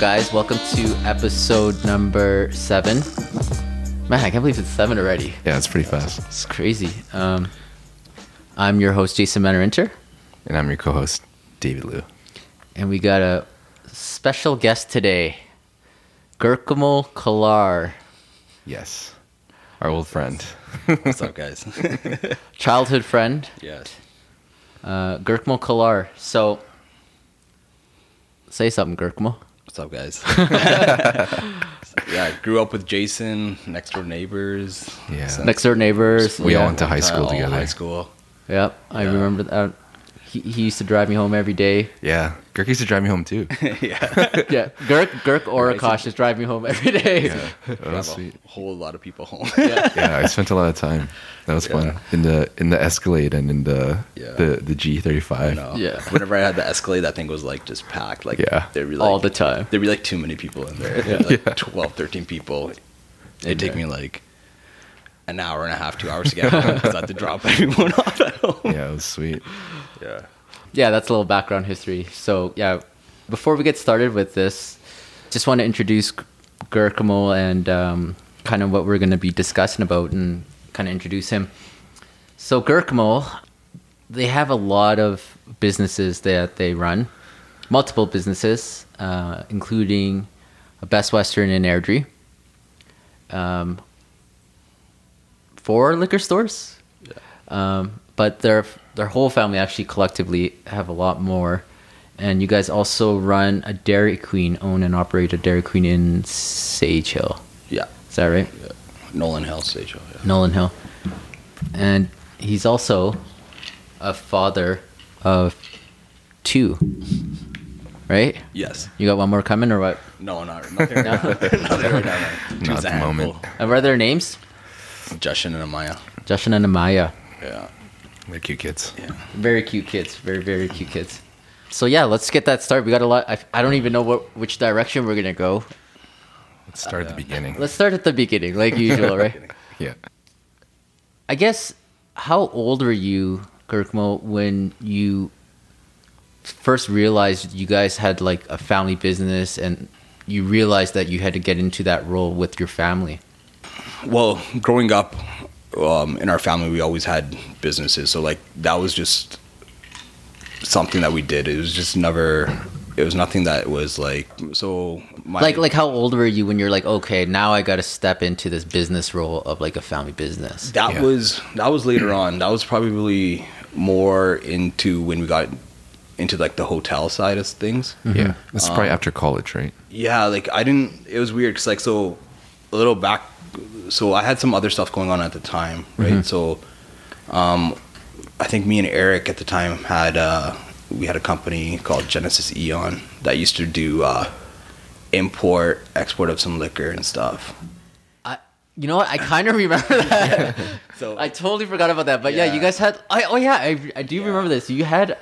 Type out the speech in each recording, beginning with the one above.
welcome, guys. Welcome to episode number seven. Man, I can't believe it's seven already. Yeah, it's pretty fast. It's crazy. Um, I'm your host, Jason Manerinter, And I'm your co-host, David Liu. and we got a special guest today, Gurkamal Kalar, Yes, our old friend. What's up, guys? childhood friend. yes. Uh, Gurkamal Kalar. So, say something, Gurkamal. What's up, guys? yeah, I grew up with Jason, next door neighbors. Yeah. Next door neighbors. We yeah. all went to high school all together. High school. Yep, I Yeah. remember that. He, he used to drive me home every day. Yeah, Girk used to drive me home too. yeah. Yeah, Girk, Gurk or Akash just drive me home every day. Yeah, that Drive was a whole lot of people home. Yeah, I spent a lot of time. That was fun in the in the Escalade and in the Yeah. the the G thirty five. Yeah. Whenever I had the Escalade, that thing was like just packed. Like Yeah. there'd be like, All the time. There'd be like too many people in there. There'd be, 12, 13 people. It'd take me like an hour and a half, two hours to get home because I had to drop everyone off at home. Yeah, it was sweet. Yeah. Yeah, that's a little background history. So yeah, before we get started with this, just want to introduce Gurkamal and um, kind of what we're going to be discussing about and kind of introduce him. So Gurkamal, they have a lot of businesses that they run, multiple businesses, uh, including a Best Western in Airdrie, um, four liquor stores. Um, but their their whole family actually collectively have a lot more. And you guys also run a Dairy Queen, own and operate a Dairy Queen in Sage Hill. Yeah. Is that right? Yeah. Nolan Hill Stage. Yeah. Nolan Hill. And he's also a father of two. Right? Yes. You got one more coming or what? No, not nothing. Right now. nothing right now. man. Not Two's the moment. And what are their names? Justin and Amaya. Justin and Amaya. Yeah. They're cute kids. Yeah. Very cute kids. Very very cute kids. So yeah, let's get that started. We got a lot. I, I don't even know what which direction we're gonna go. Let's start at the uh, beginning. Let's start at the beginning, like usual, right? Yeah. I guess how old were you, Gurkmo, when you first realized you guys had like a family business and you realized that you had to get into that role with your family? Well, growing up um, in our family, we always had businesses. So like that was just something that we did. It was just never. It was nothing that was like so. My, Like like how old were you when you're like, okay, now I got to step into this business role of like a family business? that Yeah. was that was later on. That was probably more into when we got into like the hotel side of things. Yeah. This is Um, probably after college, right? Yeah, like I didn't. It was weird because like so a little back. So I had some other stuff going on at the time, right? So, um, I think me and Eric at the time had uh, we had a company called Genesis Eon that used to do uh, import export of some liquor and stuff. I, you know what? I kind of remember that. So I totally forgot about that. But yeah, Yeah. you guys had. I, oh yeah, I, I do remember this. You had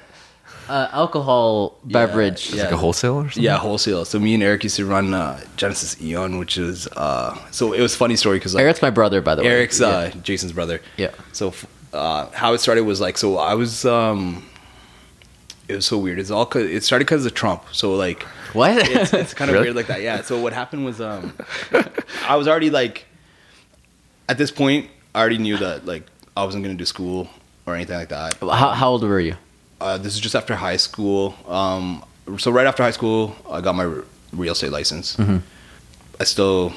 uh, alcohol beverage. yeah. Like a wholesaler or something? Yeah, wholesale. So me and Eric used to run uh, Genesis Eon, which is uh, so it was a funny story because like Eric's my brother, by the way. Eric's Yeah. uh, Jason's brother. Yeah. So uh, how it started was like so I was um, it was so weird. It's all 'cause- it started because of Trump. So like what? it's, it's kind of Really? weird like that. Yeah. So what happened was um, I was already like at this point I already knew that like I wasn't gonna do school or anything like that. how, how old were you? Uh, this is just after high school. Um, so right after high school, I got my r- real estate license. Mm-hmm. I still.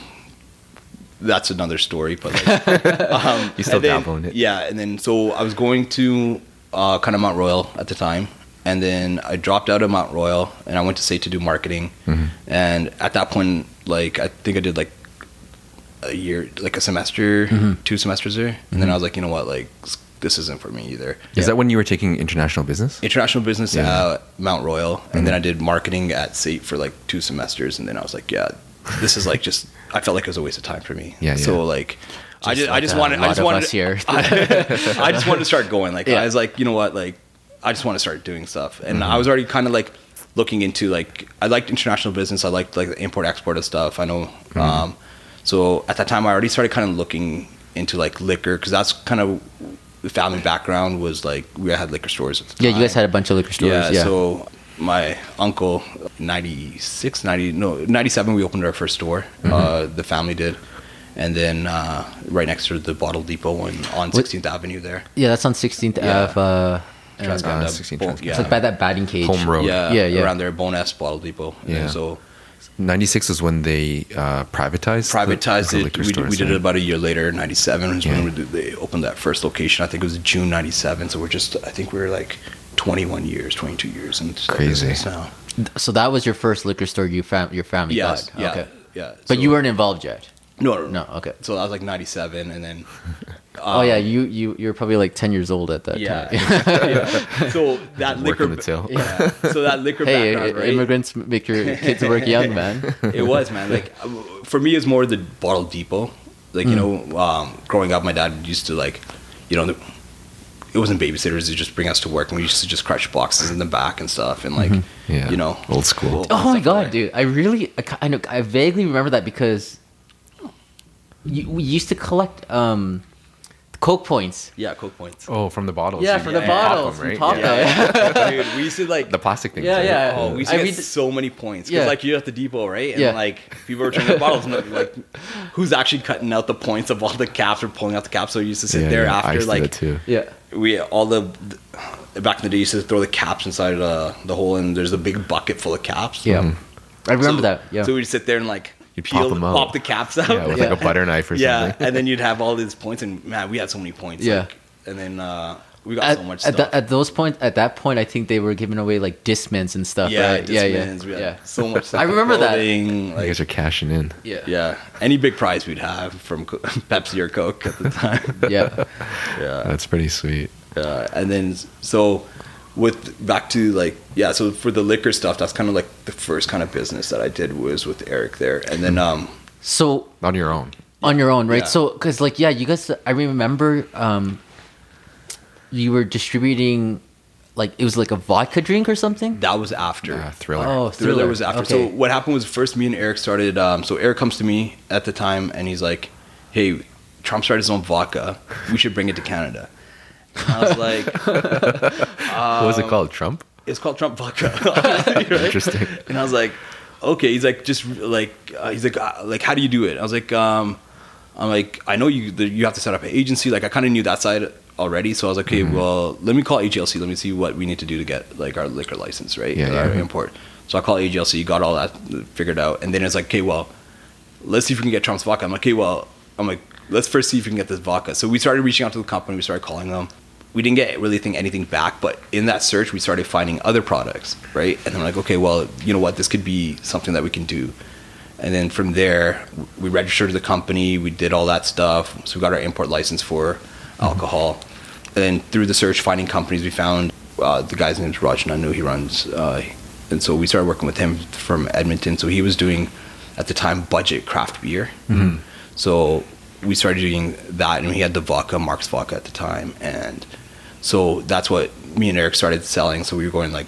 That's another story, but like, um, You still then- it? Yeah, and then so I was going to uh, kind of Mount Royal at the time, and then I dropped out of Mount Royal and I went to SAIT to do marketing. Mm-hmm. And at that point, like I think I did like a year, like a semester, Mm-hmm. two semesters there, and then I was like, you know what, like this isn't for me either Is that when you were taking international business? international business Yeah. at Mount Royal, and then I did marketing at SAIT for like two semesters, and then I was like, yeah, this is like just I felt like it was a waste of time for me. Yeah, So yeah. like, I just I just wanted I just of wanted us here. I, I just wanted to start going. Like Yeah. I was like, you know what, like I just want to start doing stuff, and Mm-hmm. I was already kind of like looking into like I liked international business. I liked like the import export of stuff. I know. Mm-hmm. Um, so at that time, I already started kind of looking into like liquor because that's kind of the family background was like we had liquor stores. At the Yeah, you guys had a bunch of liquor stores. Yeah, Yeah. so my uncle, 96, 90, no, 97, we opened our first store. Mm-hmm. Uh, the family did. And then uh, right next to the bottle depot and on 16th Avenue there. Yeah, that's on 16th Yeah. Ave. Uh, and Uh, 16th Bone- Transcanada. yeah. It's like by that batting cage. Home road. Yeah, Yeah, yeah. around there, Bowness Bottle Depot. And Yeah. so 96 was when they uh, privatized the- privatized the it. liquor We, did- stores, we did right? it about a year later, 97 is Yeah. when we did- they opened that first location. I think it was June 97. So we're just, I think we were like 21 years, 22 years into Crazy. business now. So that was your first liquor store you fam- your family Yes, got. yeah, Okay. yeah. But you weren't involved yet. No, no, No, okay. So that was like 97 and then. oh yeah, you you you're probably like 10 years old at that Um, Yeah. time. yeah. So that liquor. The till. Yeah. So that liquor hey, background, i- right? immigrants make your kids work young, man. it was man like uh, for me it's more the bottle depot like you know um, growing up my dad used to like you know the, it wasn't babysitters they just bring us to work and we used to just crush boxes in the back and stuff and like Yeah. you know Old school. Oh my god, like- dude! I really, I kind of, I vaguely remember that because you, we used to collect um, Coke points. yeah coke points Oh, from the bottles. Yeah, from for you the pop bottles, them, right? pop Yeah. them. Dude, we used to like The plastic things. Yeah, right? yeah. Oh, we used to I get mean- so many points because Yeah. like you're at the depot, right? And Yeah. like people were turning the bottles, and like who's actually cutting out the points of all the caps or pulling out the caps? So you used to sit Yeah, there yeah, I after used to do like that too. Yeah. we all the, the back in the day you used to throw the caps inside uh, the hole and there's a big bucket full of caps. Yeah. I remember So- that. Yeah. So we'd sit there and like You'd pop peel, them out. pop the caps out. Yeah, with like a butter knife or yeah, something. and then you'd have all these points, and man, we had so many points. Yeah. like, and then uh, we got at, so much at, stuff. tha- at those points, at that point, I think they were giving away like discmans and stuff. yeah, right? yeah, yeah, we had yeah. so much. Stuff I remember that. Clothing, You Like, guys are cashing in. Yeah. yeah, any big prize we'd have from Pepsi or Coke at the time. yeah. yeah, That's pretty sweet. uh, and then so with back to like yeah so for the liquor stuff that's kind of like the first kind of business that i did was with eric there and then um So On your own. on your own, right? Yeah. So, because like, yeah, you guys, I remember, um, you were distributing, like, it was like a vodka drink or something. that was after Uh, thriller. Oh, thriller, thriller was after Okay. so what happened was first me and eric started um so eric comes to me at the time and he's like hey trump started his own vodka we should bring it to canada and i was like what was it called? Trump? it's called Trump vodka. Right? Interesting. And I was like, okay. He's like, just like, uh, he's like, uh, like, how do you do it? I was like, um, I'm like, I know you. The, you have to set up an agency. Like, I kind of knew that side already. So I was like, okay, well, let me call AGLC. Let me see what we need to do to get like our liquor license, right? Yeah, Our yeah. import. So I called AGLC, got all that figured out, and then it's like, okay, well, let's see if we can get Trump's vodka. I'm like, okay, well, I'm like, let's first see if we can get this vodka. So we started reaching out to the company. We started calling them. We didn't get really think anything back, but in that search, we started finding other products, right? And I'm like, okay, well, you know what? This could be something that we can do. And then from there, we registered the company. We did all that stuff. So we got our import license for alcohol. And then through the search, finding companies, we found uh, the guy's name is Raj Nanu. He runs, uh, and so we started working with him from Edmonton. So he was doing at the time budget craft beer. So we started doing that, and we had the vodka, Mark's vodka at the time, and so that's what me and Eric started selling. So we were going like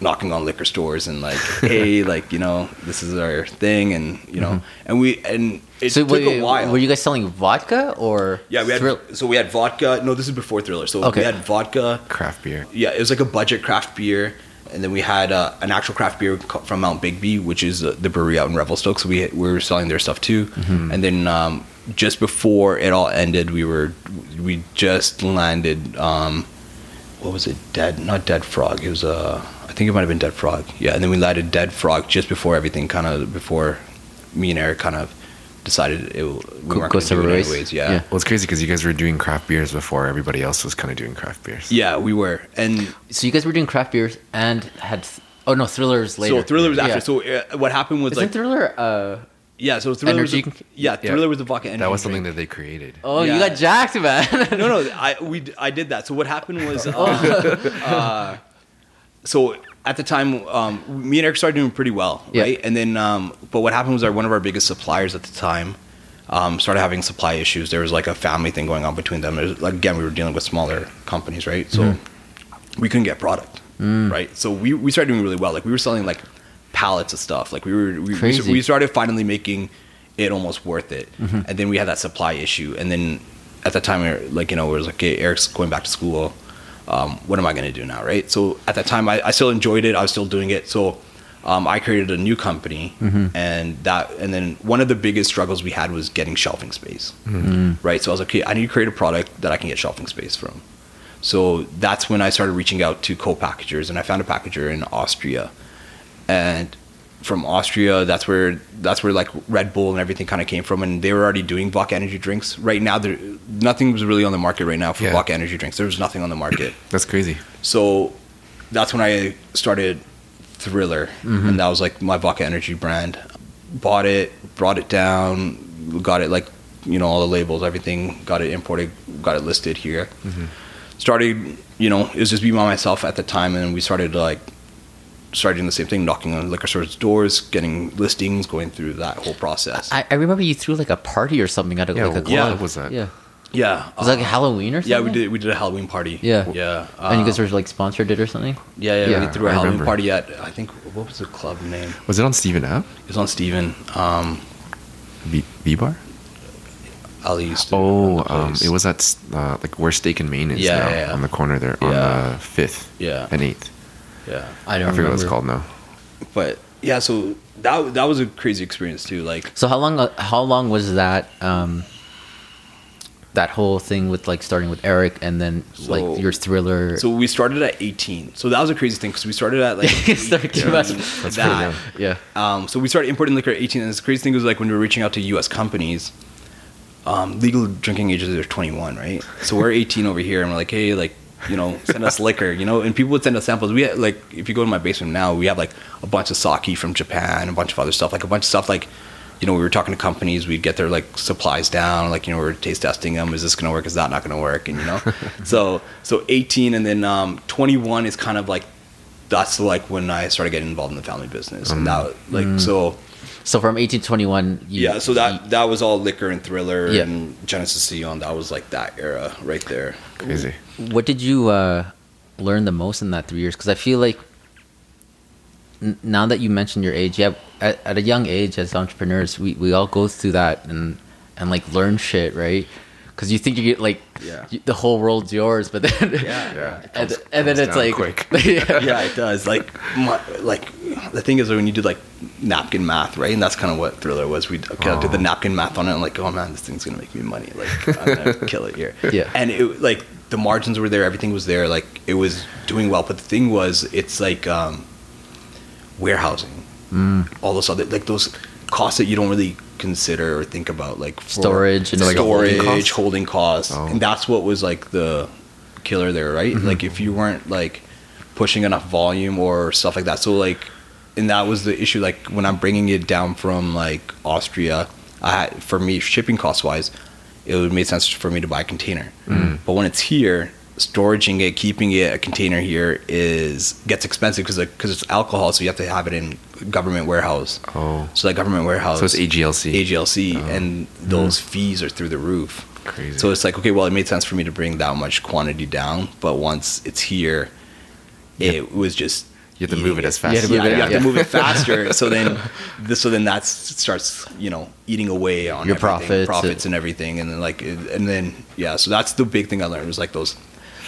knocking on liquor stores and like, hey, like you know, this is our thing, and you know, mm-hmm. and we and it so, took wait, a while. were you guys selling vodka or? yeah, we had Thrill- so we had vodka. No, this is before Thriller. So Okay. we had vodka. Craft beer. Yeah, it was like a budget craft beer, and then we had uh, an actual craft beer from Mount Begbie, which is uh, the brewery out in Revelstoke. So we we were selling their stuff too, Mm-hmm. and then um, just before it all ended, we were we just landed. Um, what was it? Dead? Not Dead Frog. It was uh, I think it might have been Dead Frog. Yeah, and then we landed Dead Frog just before everything kind of before me and Eric kind of decided it. We Go- weren't go going to do separate it ways. anyways. Yeah. Yeah. Well, it's crazy because you guys were doing craft beers before everybody else was kind of doing craft beers. Yeah, we were, and So you guys were doing craft beers and had. Oh no, thrillers later. so Thriller was after. Yeah. So uh, what happened was Isn't like Thriller? Uh, Yeah, so Thriller was Energy? the, yeah, Yeah. Thriller was the vodka energy. That was something drink. that they created. oh, you got jacked, man. no, no, I we I did that. So what happened was, uh, uh, so at the time, um, me and Eric started doing pretty well, Yeah. right? And then, um, but what happened was our one of our biggest suppliers at the time um, started having supply issues. There was like a family thing going on between them. Was, like, again, we were dealing with smaller companies, right? So we couldn't get product, right? So we we started doing really well. Like we were selling like pallets of stuff. Like we were we, Crazy. we started finally making it almost worth it. And then we had that supply issue. And then at that time, we were, like you know, it was like, okay, Eric's going back to school. Um, what am I going to do now, right? So at that time, I, I still enjoyed it. I was still doing it. So um, I created a new company, and that, and then one of the biggest struggles we had was getting shelving space, right? So I was like, okay, I need to create a product that I can get shelving space from. So that's when I started reaching out to co-packagers, and I found a packager in Austria, and from Austria, that's where that's where like Red Bull and everything kind of came from, and they were already doing vodka energy drinks. Right now, there nothing was really on the market right now for Yeah. vodka energy drinks. There was nothing on the market. That's crazy. So that's when I started Thriller, Mm-hmm. and that was like my vodka energy brand. Bought it, brought it down, got it like you know all the labels, everything. Got it imported, got it listed here. Mm-hmm. Started, you know, it was just me by myself at the time, and we started like started doing the same thing, knocking on liquor stores' doors, getting listings, going through that whole process. I, I remember you threw like a party or something at a, Yeah, like a what club. was that? Yeah. yeah, Was it like Halloween or something? yeah, we did we did a Halloween party. Yeah. yeah, and you guys uh, were like sponsored it or something? yeah, yeah, Yeah, we threw a I Halloween remember. party at I think what was the club name? Was it on Stephen Ave? It was on Stephen. Um, V, v Bar? Ali used to. Oh, um, it was at uh, like where Steak and Main is Yeah, now, yeah, yeah. on the corner there on Yeah. uh, Fifth Yeah. and Eighth. Yeah, I I don't forget remember. what it's called now. but yeah, so that that was a crazy experience too. Like, So how long? uh, How long was that? Um, that whole thing with like starting with Eric and then So- like your thriller. so we started at 18. So that was a crazy thing because we started at like Started 18, That's that. pretty young. yeah. Um, so we started importing liquor at 18, and this crazy thing was like when we were reaching out to U.S. companies, um, legal drinking ages are 21, right? So we're 18 over here, and we're like, hey, like, you know, send us liquor, you know, and people would send us samples. We had, like, if you go to my basement now, we have like a bunch of sake from Japan, a bunch of other stuff, like a bunch of stuff like. You know, we were talking to companies. We'd get their like supplies down. Like, you know, we are taste testing them. Is this going to work? Is that not going to work? And you know, so so 18 and then um, 21 is kind of like that's like when I started getting involved in the family business. And that like so So from eighteen twenty one. yeah, so that that was all liquor and thriller Yeah. and Genesis Eon. That was like that era right there. Crazy. What did you uh, learn the most in that three years? Because I feel like n- now that you mentioned your age, yeah, at, at a young age as entrepreneurs, we, we all go through that and and like learn shit, right? Because you think you get like Yeah. y- the whole world's yours, but then Yeah. Yeah. and, Comes- and then it's like quick. yeah. yeah, it does. Like, my, like the thing is when you do like napkin math, right? And that's kind of what Thriller was. We okay, I did the Oh. napkin math on it. I'm like, oh man, this thing's gonna make me money. Like, I'm gonna kill it here. Yeah. And it like the margins were there, everything was there. Like, it was doing well. But the thing was, it's like um, warehousing, all those other like those costs that you don't really consider or think about, like Storage and like a holding storage, cost? holding costs, Oh. and that's what was like the killer there, right? Mm-hmm. Like if you weren't like pushing enough volume or stuff like that, so like, and that was the issue. Like when I'm bringing it down from like Austria, I had, for me shipping cost wise, it would make sense for me to buy a container. Mm. But when it's here, storaging it, keeping it a container here is gets expensive because like because it's alcohol, so you have to have it in government warehouse. Oh, So like government warehouse. so it's AGLC. AGLC, oh. and mm-hmm. those fees are through the roof. Crazy. So it's like, okay, well, it made sense for me to bring that much quantity down, but once it's here, it was just You have to move it as fast You as to yeah, it, you have yeah. to move it faster. so then, this, so then that starts, you know, eating away on Your profits. profits and everything, and then like, and then yeah. So that's the big thing I learned was like those,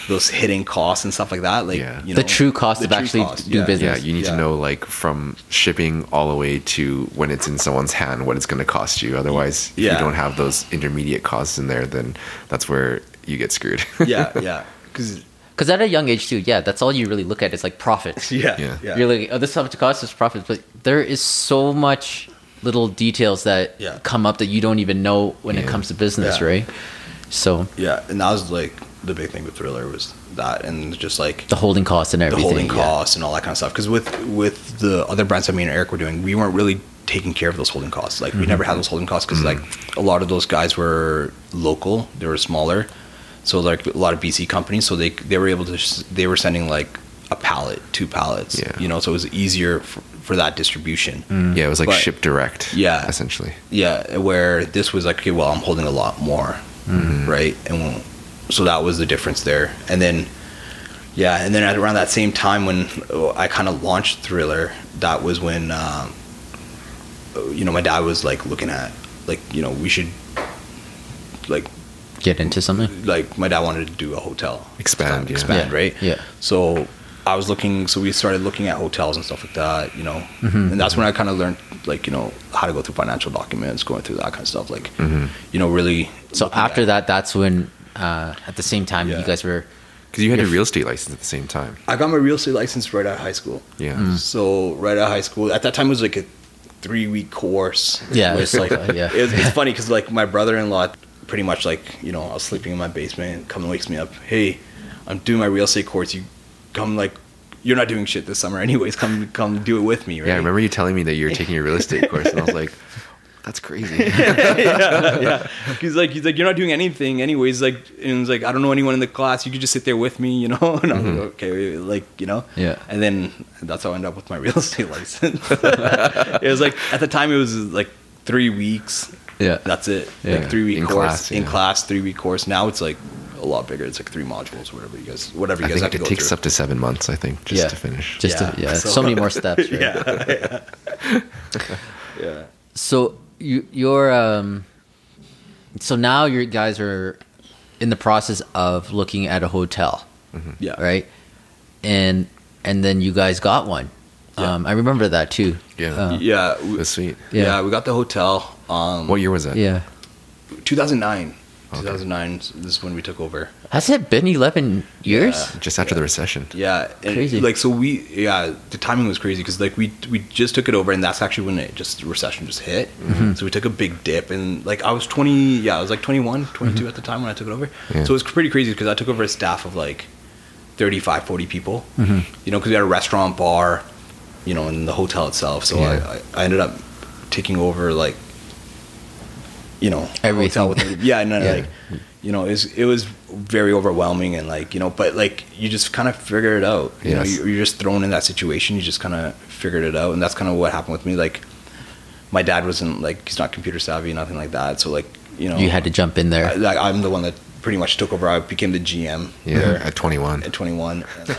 those hidden costs and stuff like that. Like, Yeah. you The true cost the of true actually cost, do yeah. business. Yeah, you need Yeah. to know like from shipping all the way to when it's in someone's hand what it's going to cost you. Otherwise, if you don't have those intermediate costs in there, then that's where you get screwed. yeah, yeah, because Because at a young age too, yeah, that's all you really look at is like profits. yeah, Yeah. yeah, You're like, oh, this is how much it costs, is profits, but there is so much little details that Yeah. come up that you don't even know when it comes to business, Yeah. right? So yeah, and I was like the big thing with Thriller was that, and just like the holding costs and everything, the holding yeah. costs and all that kind of stuff. Because with with the other brands that me and Eric were doing, we weren't really taking care of those holding costs. Like we mm-hmm. never had those holding costs because like mm-hmm. a lot of those guys were local, they were smaller, so like a lot of BC companies, so they they were able to s- they were sending like a pallet, two pallets, Yeah. you know, so it was easier for, for that distribution. Mm. yeah, it was like But- ship direct. Yeah. essentially. Yeah, where this was like, okay, well, I'm holding a lot more, mm-hmm. right? And so that was the difference there. And then, yeah, and then at around that same time when I kind of launched Thriller, that was when, um, uh, you know, my dad was like looking at, like, you know, we should, like, Get into something. like my dad wanted to do a hotel Expand, yeah. expand Yeah, right yeah. so i was looking so we started looking at hotels and stuff like that you know Mm-hmm. and that's when i kind of learned like you know how to go through financial documents going through that kind of stuff like Mm-hmm. you know really So after at- that, that's when uh, at the same time Yeah. you guys were. Because you had a real estate license at the same time. i got my real estate license right out of high school Yeah. Mm. so right out of high school at that time it was like a three week course Yeah, With, it's like yeah. it was, it's funny because like my brother-in-law pretty much like you know i was sleeping in my basement and come and wakes me up hey i'm doing my real estate course you come like you're not doing shit this summer anyways come come do it with me right Yeah, I remember you telling me that you were taking your real estate course, and I was like, "That's crazy." yeah, yeah. He's like, he's like, you're not doing anything, anyways. Like, and he's like, I don't know anyone in the class. You could just sit there with me, you know. And I'm like, mm-hmm. okay, like, you know. Yeah. And then that's how I ended up with my real estate license. it was like at the time it was like three weeks. Yeah. That's it. Yeah. Like three week In course class, in class, three week course. Now it's like a lot bigger. It's like three modules, whatever you guys, whatever you I guys have think to it go takes through. up to seven months, I think, just Yeah. to finish. Just Yeah, to, yeah, so- so, many more steps. Right? yeah, yeah, yeah. So you you're um. So now you guys are in the process of looking at a hotel, Yeah. right? And and then you guys got one. Yeah. Um, I remember that too. Yeah. Uh, Yeah. we- That's sweet. yeah. Yeah. we got the hotel. Um, What year was that? yeah. 2009. 2009 this is when we took over. Has it been eleven years? Yeah. Just after the recession. Yeah, and Crazy. Like so, we yeah, the timing was crazy because like we we just took it over, and that's actually when it just recession just hit. Mm-hmm. So we took a big dip, and like I was twenty, yeah, I was like 21, 22 Mm-hmm. at the time when I took it over. Yeah. So it was pretty crazy because I took over a staff of like 35, 40 people. Mm-hmm. You know, because we had a restaurant, bar, you know, and the hotel itself. So Yeah. I, I I ended up taking over like you know a Everything. hotel with yeah, and then Yeah. like you know, it was, it was very overwhelming and like, you know, but like you just kind of figure it out. You know, Yes. you- you're just thrown in that situation. You just kind of figured it out. And that's kind of what happened with me. Like, my dad wasn't like, he's not computer savvy, nothing like that. So, like, you know, You had to jump in there. I, like, I'm the one that pretty much took over. I became the GM Yeah, there at 21. at 21. I'm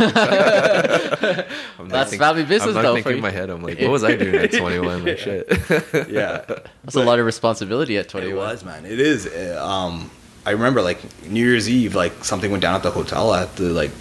That's think- family business, I'm not though, thinking for in my you. head. I'm like, what was I doing at 21? Like, shit. yeah. That's a lot of responsibility at 21. It was, man. It is. Uh, Um, I remember like New Year's Eve, like something went down at the hotel. at the like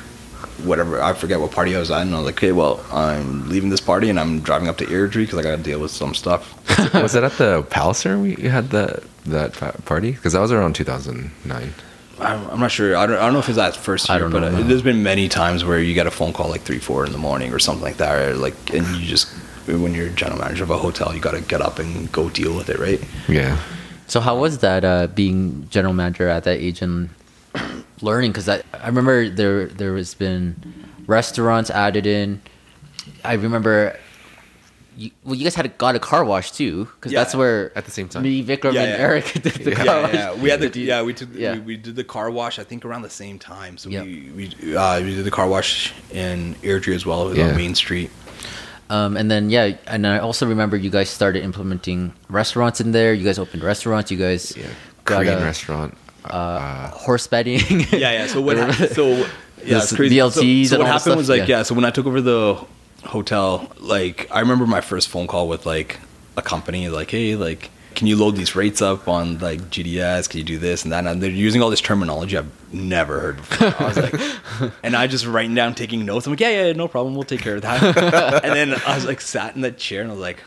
whatever. I forget what party I was at, and I was like, okay, well, I'm leaving this party and I'm driving up to Airdrie because I got to deal with some stuff. was it at the Palliser we you had that that party? Because that was around 2009. I'm, I'm not sure. I don't, I don't know if it's that first I year, don't but know, uh, there's been many times where you get a phone call like three, four in the morning or something like that, or like, and you just when you're general manager of a hotel, you got to get up and go deal with it, right? Yeah. So how was that uh, being general manager at that age and learning? Because I, I remember there there has been restaurants added in. I remember. You, well, you guys had a, got a car wash too, because Yeah. that's where At the same time. me, Vikram, Yeah, and yeah. Eric did the car yeah, wash. yeah. We had the Did yeah we took yeah. we, we did the car wash I think around the same time. So Yep. we we uh, we did the car wash in Airdrie as well, on Main Street. Um, and then yeah, and I also remember you guys started implementing restaurants in there. You guys opened restaurants. You guys Yeah. got Korean a, restaurant. uh, horse betting. Yeah, yeah. So what? hap- so yeah, it's crazy. BLTs so, so and what happened stuff? was like Yeah. yeah. So when I took over the hotel, like I remember my first phone call with like a company, like hey, like can you load these rates up on like GDS? Can you do this and that? And they're using all this terminology I've never heard before. I was like, and I just writing down, taking notes. I'm like, yeah, yeah, no problem. We'll take care of that. and then I was like, sat in that chair and I was like,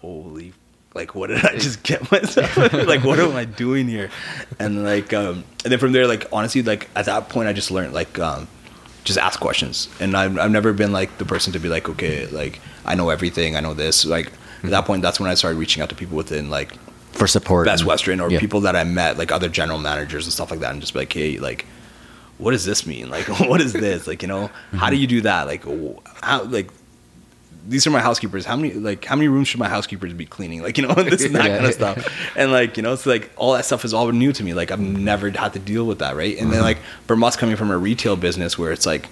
holy. Like what did I just get myself? like what am I doing here? And like, um, and then from there, like honestly, like at that point, I just learned like, um, just ask questions. And I've, I've never been like the person to be like, okay, like I know everything, I know this. Like at that point, that's when I started reaching out to people within like for support. Best and- Western or yeah. people that I met, like other general managers and stuff like that, and just be like, hey, like, what does this mean? Like, what is this? Like, you know, how do mhm. you do that? Like, how, like, these are my housekeepers. How many, like, how many rooms should my housekeepers be cleaning? Like, you know, this and that Yeah. kind of stuff. And like, you know, it's like all that stuff is all new to me. Like, I've never had to deal with that, right? And then mm-hmm. like, Vermont's coming from a retail business where it's like,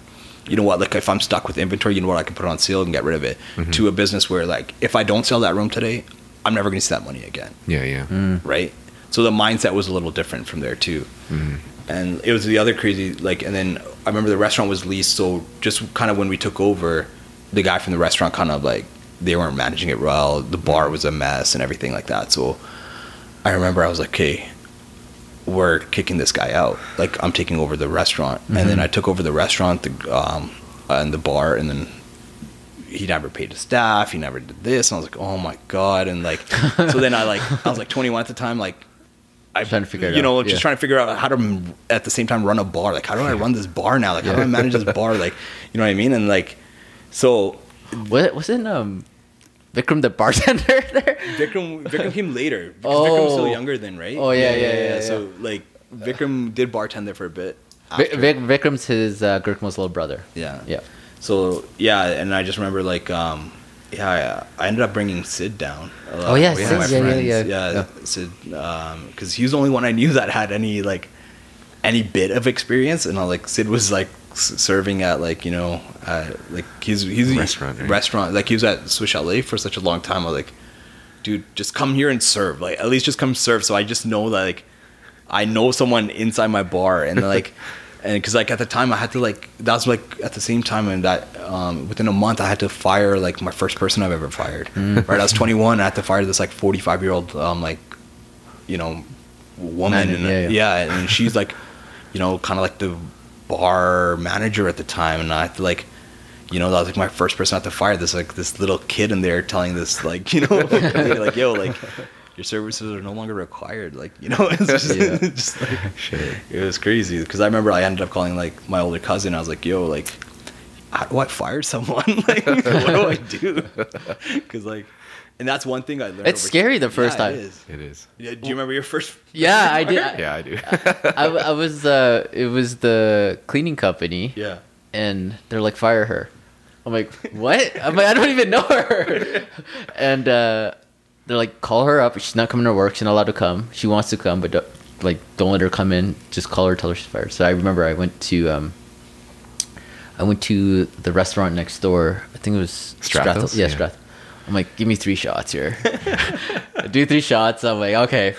you know what, like if I'm stuck with inventory, you know what, I can put it on sale and get rid of it. Mm-hmm. To a business where like, if I don't sell that room today, I'm never going to see that money again Yeah, yeah. Mm. right? So the mindset was a little different from there too. And it was the other crazy like, and then I remember the restaurant was leased. So just kind of when we took over, the guy from the restaurant kind of like they weren't managing it well. The bar was a mess and everything like that. So I remember I was like, okay, we're kicking this guy out. Like I'm taking over the restaurant, and then I took over the restaurant, the um, and the bar, and then he never paid his staff. He never did this. And I was like, oh my god. And like, so then I like, I was like 21 at the time. Like, I'm Trying to figure it you know, out, just yeah. trying to figure out how to at the same time run a bar. Like, how do I run this bar now? Like, how do I manage this bar? Like, you know what I mean? And like, so What wasn't um Vikram the bartender there? Vikram Vikram came later because Vikram's still Oh. younger than right. Oh, yeah, yeah, yeah, So like Vikram did bartend there for a bit. After. Vikram's his uh, Gurkmo's little brother. Yeah. Yeah. So yeah, and I just remember like um yeah, I I ended up bringing Sid down. Uh, Oh, yeah, Sid, my yeah, yeah, yeah, yeah, yeah. Sid, because he was the only one I knew that had any like any bit of experience, and I like Sid was like s- serving at like you know uh, like he's he's Restaurant, right? restaurant like he was at Swiss Chalet for such a long time. I was like, dude, just come here and serve. Like at least just come serve. So I just know that like I know someone inside my bar and like and because like at the time I had to like that was like at the same time and that um, within a month I had to fire like my first person I've ever fired. Mm. Right, I was 21. I had to fire this like 45 year old um like you know woman Man, and yeah, yeah, yeah. and she's like you know kind of like the bar manager at the time and I had to like you know, that was like my first person I had to fire. This like this little kid in there telling this like you know like yo like your services are no longer required. Like you know, it's just, Yeah. just like it was crazy because I remember I ended up calling like my older cousin. I was like, yo, like how do I fire someone? like what do I do? Because like, and that's one thing I learned. It's over- scary the first Yeah, time. It is. It is. Yeah, do you remember your first? Yeah, I did. I, Yeah, I do. I, I was uh it was the cleaning company Yeah. and they're like fire her. I'm like, what? I'm like, I don't even know her. And uh, they're like, call her up. She's not coming to work. She's not allowed to come. She wants to come, but don't, like, don't let her come in. Just call her, tell her she's fired. So I remember I went to um, I went to the restaurant next door. I think it was Strathos? Yeah, Yeah. Strath. I'm like, give me three shots here. I do three shots. I'm like, okay.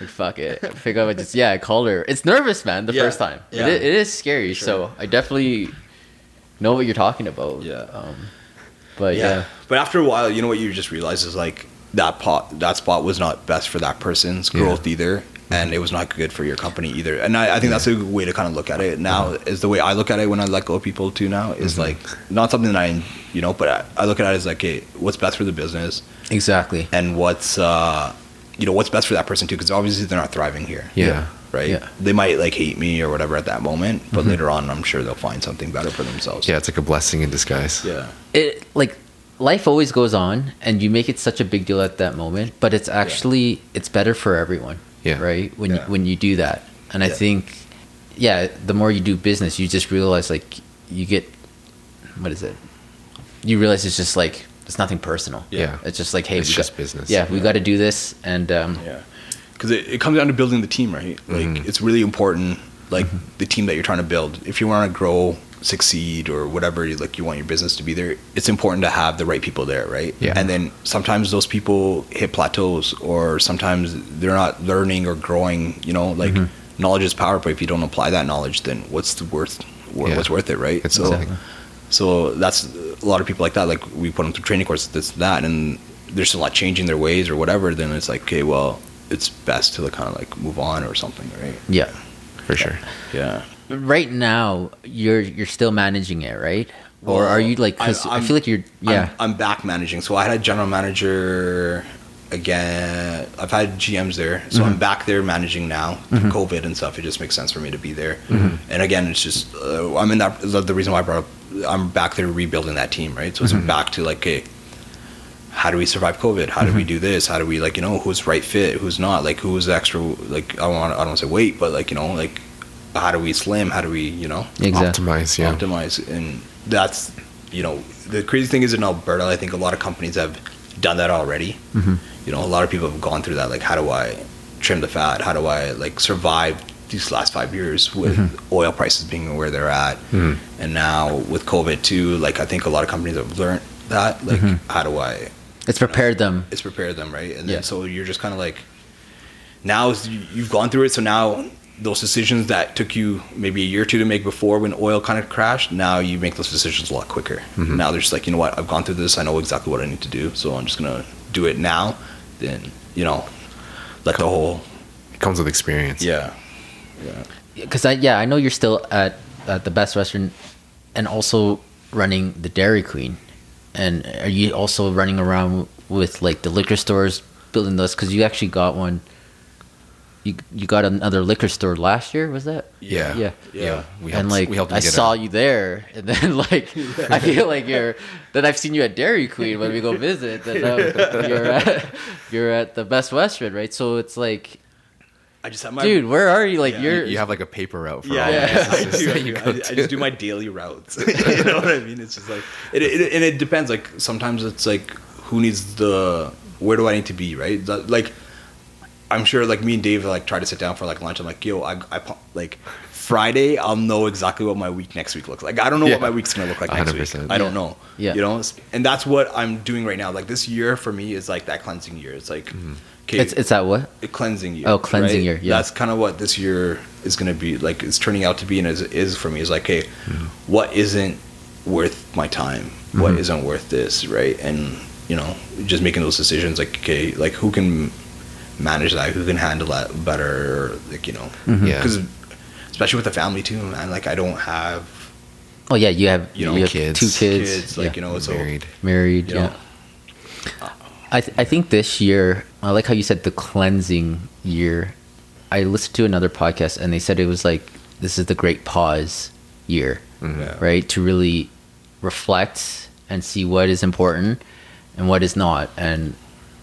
Like, fuck it. I pick up and just yeah, I called her. It's nervous, man. The Yeah, first time, yeah. it, it is scary. So I definitely know what you're talking about. Yeah. Um, but yeah. yeah. But after a while, you know what you just realize is like that pot, that spot was not best for that person's Yeah. growth either, and it was not good for your company either. And I, I think that's a way to kind of look at it now. Is the way I look at it when I let go of people too. Now is like not something that I, you know, but I, I look at it as like, okay, what's best for the business, exactly. and what's, uh, you know, what's best for that person too, because obviously they're not thriving here. Yeah. Right. Yeah. They might like hate me or whatever at that moment, but later on, I'm sure they'll find something better for themselves. Yeah, it's like a blessing in disguise. Yeah. It like life always goes on, and you make it such a big deal at that moment, but it's actually it's better for everyone. Yeah. Right. When Yeah. you, when you do that, and I think, yeah, the more you do business, you just realize like you get what is it? You realize it's just like it's nothing personal. Yeah. It's just like hey, It's we just got, business. Yeah, we got to do this, and um, Yeah, because it, it comes down to building the team, right? Like Mhm. it's really important, like the team that you're trying to build. If you want to grow, succeed, or whatever, you- like you want your business to be there, it's important to have the right people there, right? Yeah. And then sometimes those people hit plateaus, or sometimes they're not learning or growing. You know, like mm-hmm. knowledge is power, but if you don't apply that knowledge, then what's the worth? wha- Yeah. What's worth it, right? It's so, exactly. so that's a lot of people like that. Like we put them through training courses, this, that, and they're still not changing their ways or whatever. Then it's like, okay, well, it's best to kind of like move on or something, right? yeah. For sure. Yeah. Right now, you're you're still managing it, right? or are you like? Because I, I'm- feel like you're. Yeah. I'm, I'm back managing. So I had a general manager again. I've had GMs there, so Mm-hmm. I'm back there managing now. COVID and stuff. It just makes sense for me to be there. Mm-hmm. And again, it's just uh, I'm in that. The reason why I brought up, I'm back there rebuilding that team, right? So it's Mm-hmm. back to like, okay, how do we survive COVID? How do we do this? How do we like you know who's right fit, who's not? Like who's extra? Like I don't want I don't want to say weight, but like you know like how do we slim? How do we you know exactly. Optimize, yeah. optimize and that's you know the crazy thing is in alberta i think a lot of companies have done that already Mm-hmm. you know a lot of people have gone through that like how do i trim the fat how do i like survive these last five years with Mm-hmm. oil prices being where they're at Mhm. and now with covid too like i think a lot of companies have learned that like Mm-hmm. how do i It's prepared them. it's prepared them right and Yeah. then so you're just kind of like now you've gone through it so now those decisions that took you maybe a year or two to make before when oil kind of crashed now you make those decisions a lot quicker mm-hmm. now they're just like you know what i've gone through this i know exactly what i need to do so i'm just gonna do it now then you know let the whole it comes with experience. Yeah. Yeah. because I yeah I know you're still at at the Best Western, and also running the Dairy Queen, and are you also running around with like the liquor stores building those? Because you actually got one. You you got another liquor store last year, was that? Yeah. Yeah. Yeah. We and like we helped I get saw a- you there, and then like I feel like you're. Then I've seen you at Dairy Queen when we go visit. Then um, you're at you're at the Best Western, right? So it's like, I just have my dude, where are you? Like Yeah. you're. You have like a paper route for Yeah, all yeah, the I do. I, you do. I, I just do my daily routes. you know what I mean? It's just like it, it, and it depends. Like sometimes it's like who needs the where do I need to be? Right? That- Like I'm sure like me and Dave like try to sit down for like lunch. I'm like, yo, I, I like Friday. I'll know exactly what my week next week looks like. I don't know Yeah. what my week's gonna look like next week. 100%. I don't know. Yeah. You know, and that's what I'm doing right now. Like this year for me is like that cleansing year. It's like. Mm-hmm. Okay, it's it's at what? a cleansing year. Oh, cleansing year, yeah. That's kind of what this year is going to be like. It's turning out to be and is, is for me. Is like, hey, Mm-hmm. what isn't worth my time? What isn't worth this? Right? And you know, just making those decisions. Like, okay, like who can manage that? Who can handle that better? Like, you know, mm-hmm. Yeah. because especially with the family too, man. Like, I don't have Oh yeah, you have You know, you have kids. two kids, kids. Like, yeah. you know, so married. married. you yeah. know. I th- I think this year, I like how you said the cleansing year. I listened to another podcast and they said it was like this is the great pause year, mm-hmm. Yeah. right? To really reflect and see what is important and what is not, and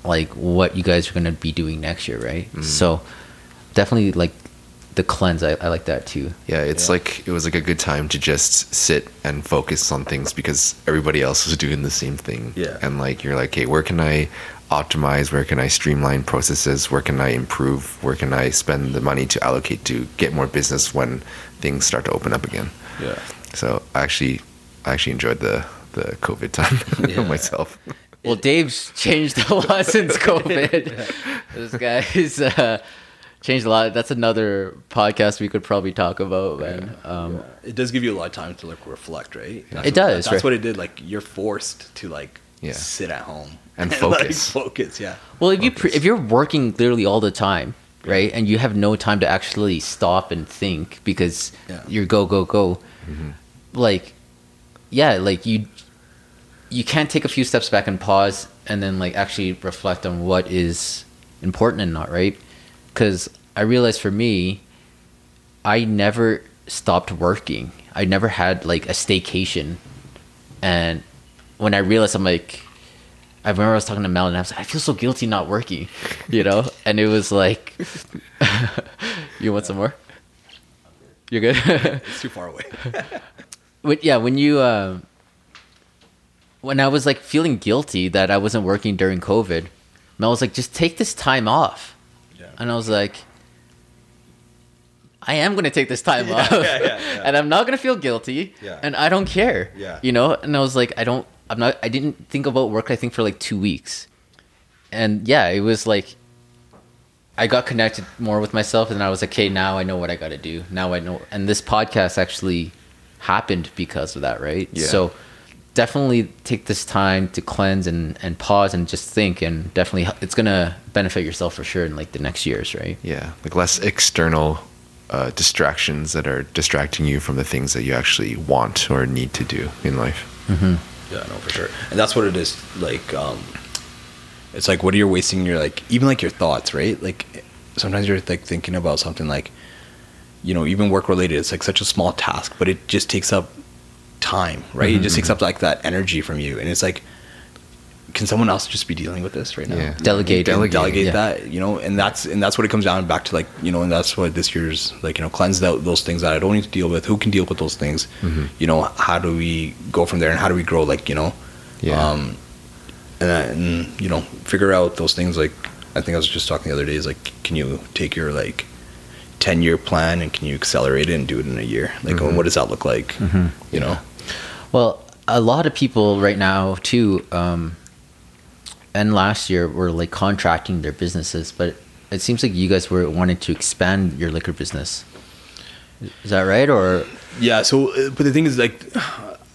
like what you guys are going to be doing next year, right? Mm-hmm. So definitely like the cleanse. I, I like that too. Yeah, it's Yeah. like it was like a good time to just sit and focus on things because everybody else was doing the same thing. Yeah. And like you're like, hey, where can I optimize? Where can I streamline processes? Where can I improve? Where can I spend the money to allocate to get more business when things start to open up again? Yeah. So I actually I actually enjoyed the the COVID time myself. Well, Dave's changed a lot since COVID. This guy's uh, changed a lot. That's another podcast we could probably talk about, man. Um, It does give you a lot of time to like reflect, right? That's It what- does, That's right. what it did. Like you're forced to like Yeah. sit at home And like, focus. focus, yeah. Well, if you pre- if you're working literally all the time, right, and you have no time to actually stop and think because Yeah. you're go go go, like, yeah, like you you can't take a few steps back and pause and then like actually reflect on what is important and not right, because I realized for me, I never stopped working. I never had like a staycation, and when I realized, I'm like. I remember I was talking to Mel and I was like, I feel so guilty not working, you know? And it was like, you want some more? You're good? It's too far away. When- yeah, when you, uh, when I was like feeling guilty that I wasn't working during COVID, Mel was like, just take this time off. Yeah. And I was like, I am going to take this time off. yeah, yeah, yeah. and I'm not going to feel guilty. Yeah. And I don't care. Yeah. You know? And I was like, I don't, I'm not, I didn't think about work, I think, for like two weeks. And yeah, it was like, I got connected more with myself and I was like, okay, now I know what I got to do. Now I know. And this podcast actually happened because of that, right? Yeah. So definitely take this time to cleanse and, and pause and just think and definitely it's going to benefit yourself for sure in like the next years, right? Yeah, like less external uh, distractions that are distracting you from the things that you actually want or need to do in life. Yeah, no, for sure. And that's what it is. Like, um, it's like, what are you wasting your like, even like your thoughts, right? Like, sometimes you're like thinking about something like, you know, even work related. It's like such a small task, but it just takes up time, right? It just takes up like that energy from you, and it's like, can someone else just be dealing with this right now? Yeah. Delegate. delegate, delegate Yeah. that you know and that's and that's what it comes down back to like you know and that's what this year's like you know cleanse out those things that i don't need to deal with who can deal with those things you know how do we go from there and how do we grow like you know Yeah. um and, and you know figure out those things like i think i was just talking the other day is like can you take your like 10 year plan and can you accelerate it and do it in a year like Mm-hmm. what does that look like you know Well, a lot of people right now too, um, and last year were like contracting their businesses, but it seems like you guys were wanting to expand your liquor business. Is that right? Or Yeah. So, uh, but the thing is, like,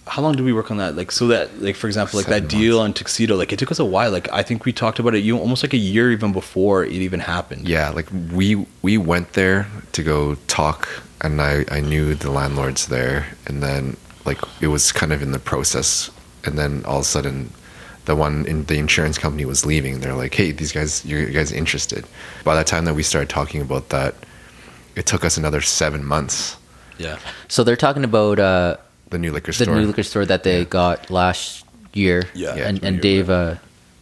how long did we work on that? Like so that like for example like Seven that deal on tuxedo like it took us a while. Like I think we talked about it you almost like a year even before it even happened. Yeah, like we we went there to go talk, and I I knew the landlords there, and then like it was kind of in the process, and then all of a sudden, the one in the insurance company was leaving. They're like, "Hey, these guys, you guys interested?" By the time that we started talking about that, it took us another seven months. Yeah. So they're talking about uh, The new liquor store. the new liquor store that they got last year. Yeah. Yeah, and, and weird, Dave uh,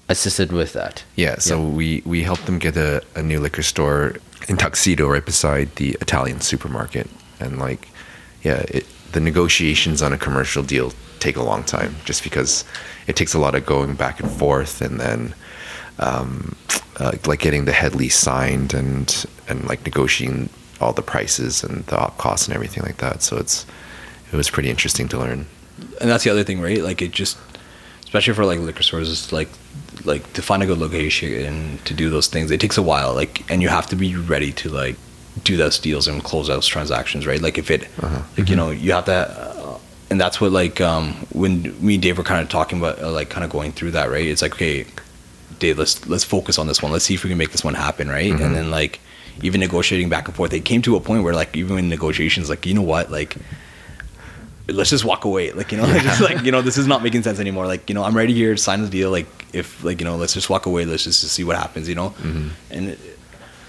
assisted with that. Yeah, so we we helped them get a, a new liquor store in Tuxedo right beside the Italian supermarket, and like, yeah, it, the negotiations on a commercial deal take a long time just because it takes a lot of going back and forth, and then um, uh, like getting the head lease signed and and like negotiating all the prices and the op costs and everything like that. So it's it was pretty interesting to learn. and that's the other thing, right? Like it just, especially for like liquor stores, it's like, like to find a good location and to do those things, it takes a while. Like, and you have to be ready to like do those deals and close those transactions, right? Like if it, Uh-huh. like you know, you have to, uh, and that's what like um when me and Dave were kind of talking about, uh, like kind of going through that, right? It's like okay, Dave, let's let's focus on this one. Let's see if we can make this one happen, right? Mhm. And then like even negotiating back and forth, it came to a point where like even in negotiations, like you know what, like let's just walk away. Like, you know, just like, you know, this is not making sense anymore. Like, you know, I'm ready here to sign the deal. Like, if, like, you know, let's just walk away. Let's just, see what happens, you know? And it,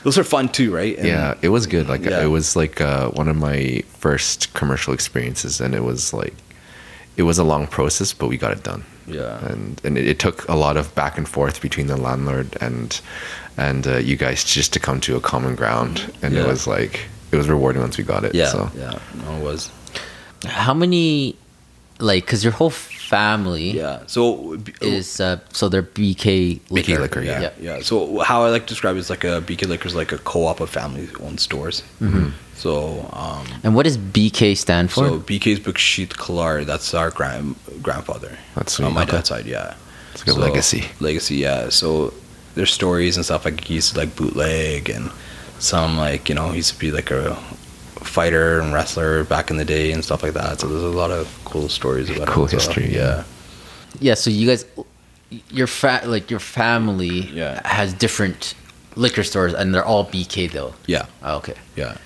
those are fun too, right? And yeah, it was good. Like Yeah. it was like uh, one of my first commercial experiences, and it was like it was a long process, but we got it done. Yeah. and and it, it took a lot of back and forth between the landlord and and uh, you guys just to come to a common ground, and it was like it was rewarding once we got it. Yeah. so. Yeah. No, it was. How many, like, because your whole family Yeah. So, b- is, uh, so they're BK liquor. BK liquor, yeah, yeah. yeah. So how I like to describe it is like a BK Liquor is like a co-op of family-owned stores. Mm-hmm. So, um, And what does BK stand for? so BK's Bukshit Kalar, that's our grand grandfather. That's on my Okay. dad's side. Yeah, It's like a legacy. Legacy, yeah. So there's stories and stuff like he used to like bootleg and some like you know he used to be like a fighter and wrestler back in the day and stuff like that. So there's a lot of cool stories about Cool it. So, history, yeah. yeah, so you guys, your fa- like your family Yeah. has different liquor stores and they're all BK though. yeah, Oh, okay. yeah.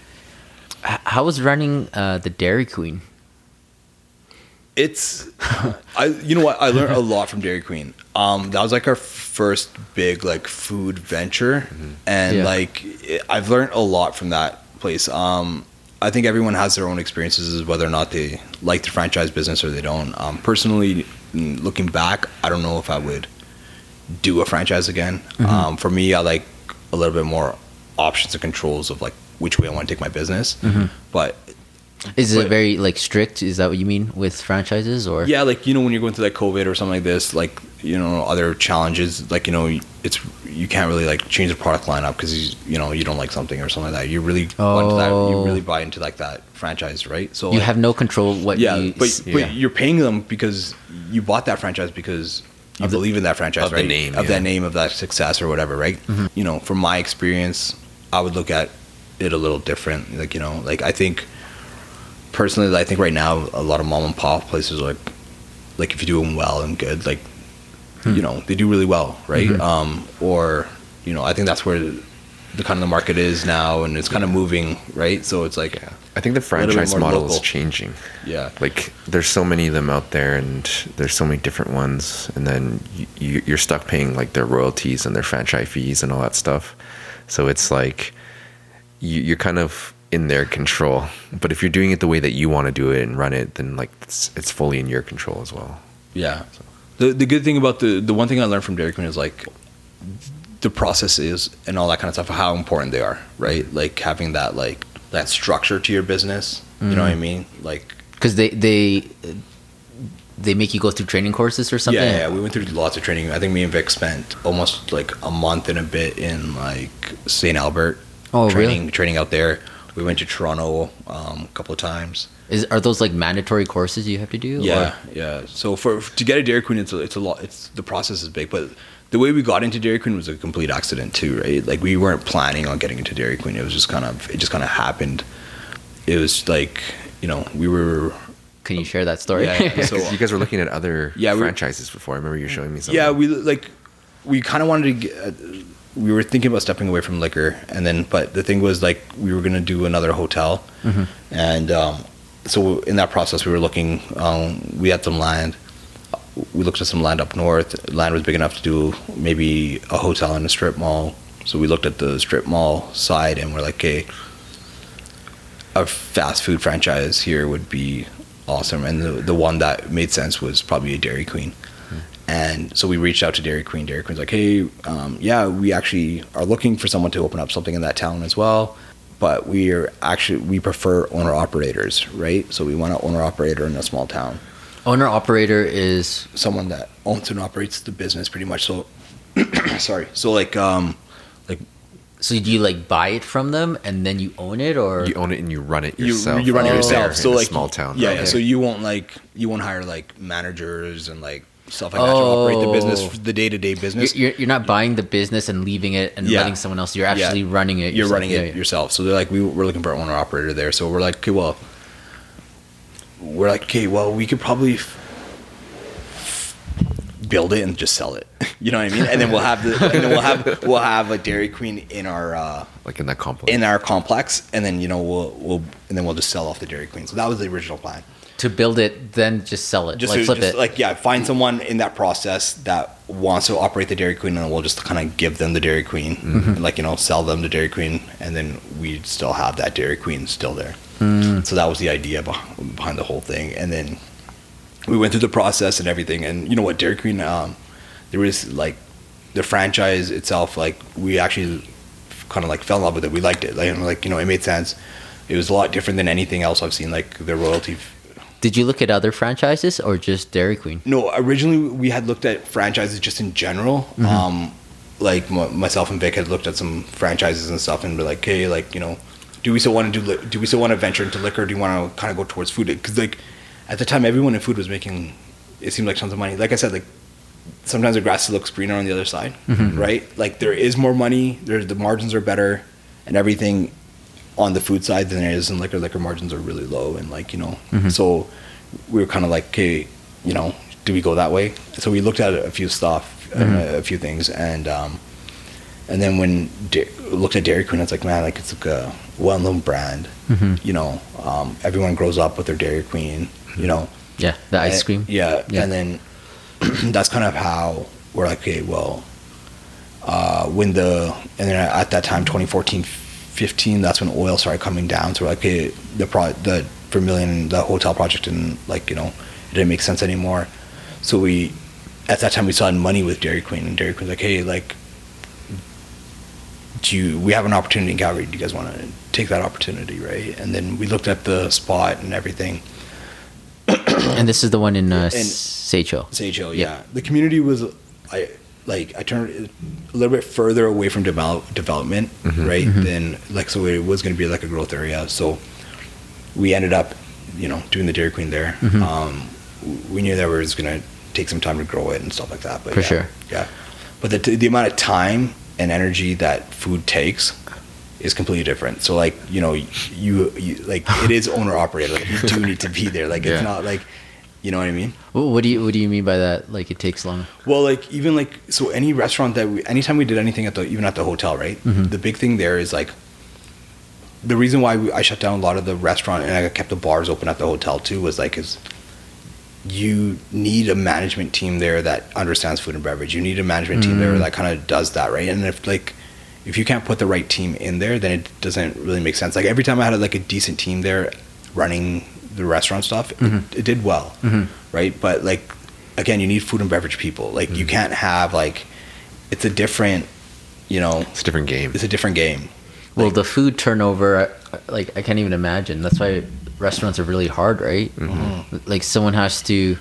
H- how was running uh, the Dairy Queen? it's I you know what I learned a lot from Dairy Queen. Um, that was like our first big like food venture, and Yeah. like it, I've learned a lot from that place. Um, I think everyone has their own experiences as whether or not they like the franchise business or they don't. Um, personally, mm, looking back, I don't know if I would do a franchise again. Um, for me, I like a little bit more options and controls of like which way I want to take my business. But Is But- it very like strict? Is that what you mean with franchises or? yeah like you know when you're going through like covid or something like this like you know other challenges like you know it's you can't really like change the product lineup because you know you don't like something or something like that you really into that, you Oh. really buy into like that franchise right so You like, have no control what yeah you but, s- but you're paying them because you bought that franchise because you the- believe in that franchise of the right name, of yeah. that name of that success or whatever right Mm-hmm. you know from my experience i would look at it a little different like you know like i think personally i think right now a lot of mom and pop places are like like if you do them well and good like Hmm. you know they do really well right Mm-hmm. um or you know i think that's where the kind of the market is now and it's kind of moving right so it's like Yeah. I think the franchise more model is changing. yeah Like there's so many of them out there, and there's so many different ones, and then you, you, you're stuck paying like their royalties and their franchise fees and all that stuff. So it's like you, you're kind of in their control. But if you're doing it the way that you want to do it and run it, then like it's, it's fully in your control as well. Yeah. The the good thing about the the one thing I learned from Dairy Queen is like the processes and all that kind of stuff how important they are, right? Like having that like that structure to your business. You know what I mm-hmm. mean? Like because they they they make you go through training courses or something. yeah, yeah, we went through lots of training. I think me and Vic spent almost like a month and a bit in like St. Albert. Oh, really? training training out there. We went to Toronto um, a couple of times. Is are those like mandatory courses you have to do? Yeah, or- yeah. So for to get a Dairy Queen, it's a, it's a lot. It's the process is big, but the way we got into Dairy Queen was a complete accident too, right? Like we weren't planning on getting into Dairy Queen. It was just kind of it just kind of happened. It was like you know we were Can you share that story? Yeah, yeah. Yeah, So- 'cause you guys were looking at other Yeah, we- franchises before. I remember you showing me something. Yeah, we like we kind of wanted to. Get, uh, we were thinking about stepping away from liquor, and then but the thing was like we were gonna do another hotel, and um, so in that process we were looking. Um, we had some land. We looked at some land up north. Land was big enough to do maybe a hotel and a strip mall. So we looked at the strip mall side, and we're like, okay, a fast food franchise here would be awesome. And the the one that made sense was probably a Dairy Queen. And so we reached out to Dairy Queen. Dairy Queen's like, hey, um, yeah, we actually are looking for someone to open up something in that town as well. But we are actually we prefer owner operators, right? So we want an owner operator in a small town, Owner operator is someone that owns and operates the business pretty much. So, sorry. So like, um, like so do you like buy it from them and then you own it or you own it and you run it you yourself. you run it Oh. yourself. So in a like small town. Yeah, right? yeah. So you won't like you won't hire like managers and like stuff like that to operate the Oh. business, the day to day business. you're, you're not buying the business and leaving it and Yeah. letting someone else. You're Yeah. actually running it. You're yourself. running it Yeah, yeah. yourself. So they're like, we, we're looking for an owner operator there. So we're like, okay, well, we're like, okay, well, we could probably f- build it and just sell it. You know what I mean? And then we'll have the, and then we'll have, we'll have a Dairy Queen in our, uh, like in that complex. in our complex, and then you know we'll, we'll, and then we'll just sell off the Dairy Queen. So that was the original plan. To build it, then just sell it, Just, like to- flip just it. like yeah, find someone in that process that wants to operate the Dairy Queen, and we'll just kind of give them the Dairy Queen, and like you know, sell them the Dairy Queen, and then we'd still have that Dairy Queen still there. So that was the idea behind the whole thing, and then we went through the process and everything, and you know what, Dairy Queen, um, there was like the franchise itself, like we actually kind of like fell in love with it. We liked it, like, like you know, it made sense. It was a lot different than anything else I've seen, like the royalty Did you look at other franchises or just Dairy Queen? No, originally we had looked at franchises just in general. Um, like m- myself and Vic had looked at some franchises and stuff, and be like, "Hey, like you know, do we still want to do? Li- do we still want to venture into liquor? Do you want to kind of go towards food? Because like at the time, everyone in food was making it seemed like tons of money. Like I said, like sometimes the grass looks greener on the other side, right? Like there is more money. There, the margins are better, and everything on the food side than there is in liquor. Liquor margins are really low, and like you know, so we were kind of like, okay, you know, do we go that way? So we looked at a few stuff, uh, a few things, and um, and then when da- looked at Dairy Queen, it's like, man, like it's like a well-known brand. You know, um, everyone grows up with their Dairy Queen. You know, Yeah, the ice and- cream. Yeah, Yeah. and then that's kind of how we're like, okay, well, uh, when the and then at that time, 2014, 15, that's when oil started coming down. So we're like, okay, the pro the Vermilion, the hotel project, and like you know, it didn't make sense anymore. So we, at that time, we saw money with Dairy Queen, and Dairy Queen's like, hey, like. Do you, we have an opportunity in Calgary? Do you guys want to take that opportunity, right? And then we looked at the spot and everything, and this is the one in uh, And- Sage Hill. Sage Hill, Yeah. yeah. The community was, I like, I turned a little bit further away from develop, development, mm-hmm. right? Mm-hmm. Than like, so it was going to be like a growth area. So we ended up, you know, doing the Dairy Queen there. Mm-hmm. Um, we knew that we was going to take some time to grow it and stuff like that. But For yeah, sure. yeah. But the the amount of time and energy that food takes is completely different. So like, you know, you, you like it is owner operated. Like you do need to be there. Like Yeah. it's not like, you know what I mean? Wh- What do you What do you mean by that? Like it takes long? Well, like even like so, any restaurant that we, anytime we did anything at the even at the hotel, right? Mm-hmm. The big thing there is like the reason why we, I shut down a lot of the restaurant and I kept the bars open at the hotel too was like is you need a management team there that understands food and beverage. You need a management team there mm-hmm. that kind of does that, right? And if like if you can't put the right team in there, then it doesn't really make sense. Like every time I had like a decent team there running the restaurant stuff, it, mm-hmm. it did well, mm-hmm. right? But like again, you need food and beverage people. Like you mm-hmm. can't have like it's a different, you know, It's a different game. it's a different game. Well, the food turnover, like I can't even imagine. That's why restaurants are really hard, right? Like someone has to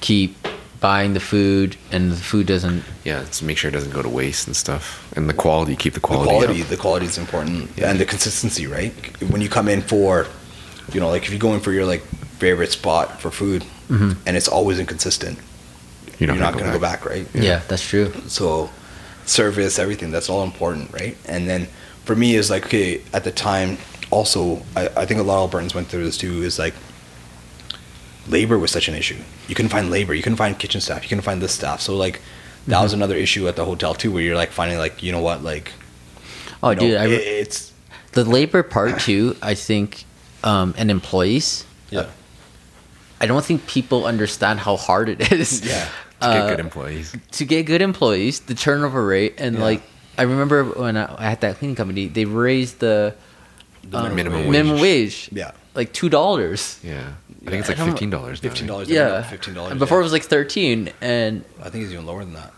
keep buying the food, and the food doesn't. Yeah, to make sure it doesn't go to waste and stuff. And the quality, keep the quality The quality. quality, up. the quality is important, and the consistency, right? When you come in for, you know, like if you go in for your like favorite spot for food, mm-hmm. and it's always inconsistent, You're you're not, not, gonna, going to go back, right? Yeah, that's true. So, service, everything, that's all important, right? And then for me, is like, okay, at the time, also, I, I think a lot of Albertans went through this too, is like, labor was such an issue. You couldn't find labor. You couldn't find kitchen staff. You couldn't find this staff. So like that was mm-hmm. another issue at the hotel too, where you're like finding like you know what like Oh, you know, dude, I, it- it's the labor part too. I think, um, and employees. yeah I don't think people understand how hard it is. yeah To get Uh, good employees. to get good employees, the turnover rate, and Yeah. like I remember when I, I had that cleaning company, they raised the, The um, minimum minimum wage. wage, yeah like two dollars. Yeah. I think it's like fifteen dollars. fifteen dollars Yeah, fifteen dollars And Before it was like thirteen, and I think it's even lower than that.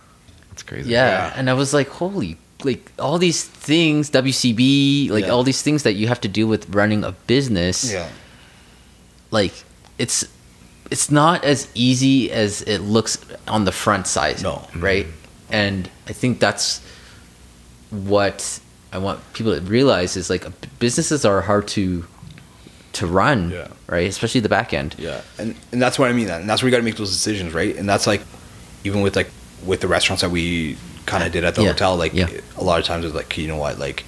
That's crazy. yeah, Yeah. and I was like, holy, like all these things, WCB, like Yeah. all these things that you have to do with running a business. Yeah like it's it's not as easy as it looks on the front side No. right and i think that's what i want people to realize is like businesses are hard to to run Yeah. right especially the back end Yeah, and and that's what I mean. And that's where you got to make those decisions, right? And that's like, even with like with the restaurants that we kind of did at the Yeah, hotel, like yeah. a lot of times it's like, you know what, like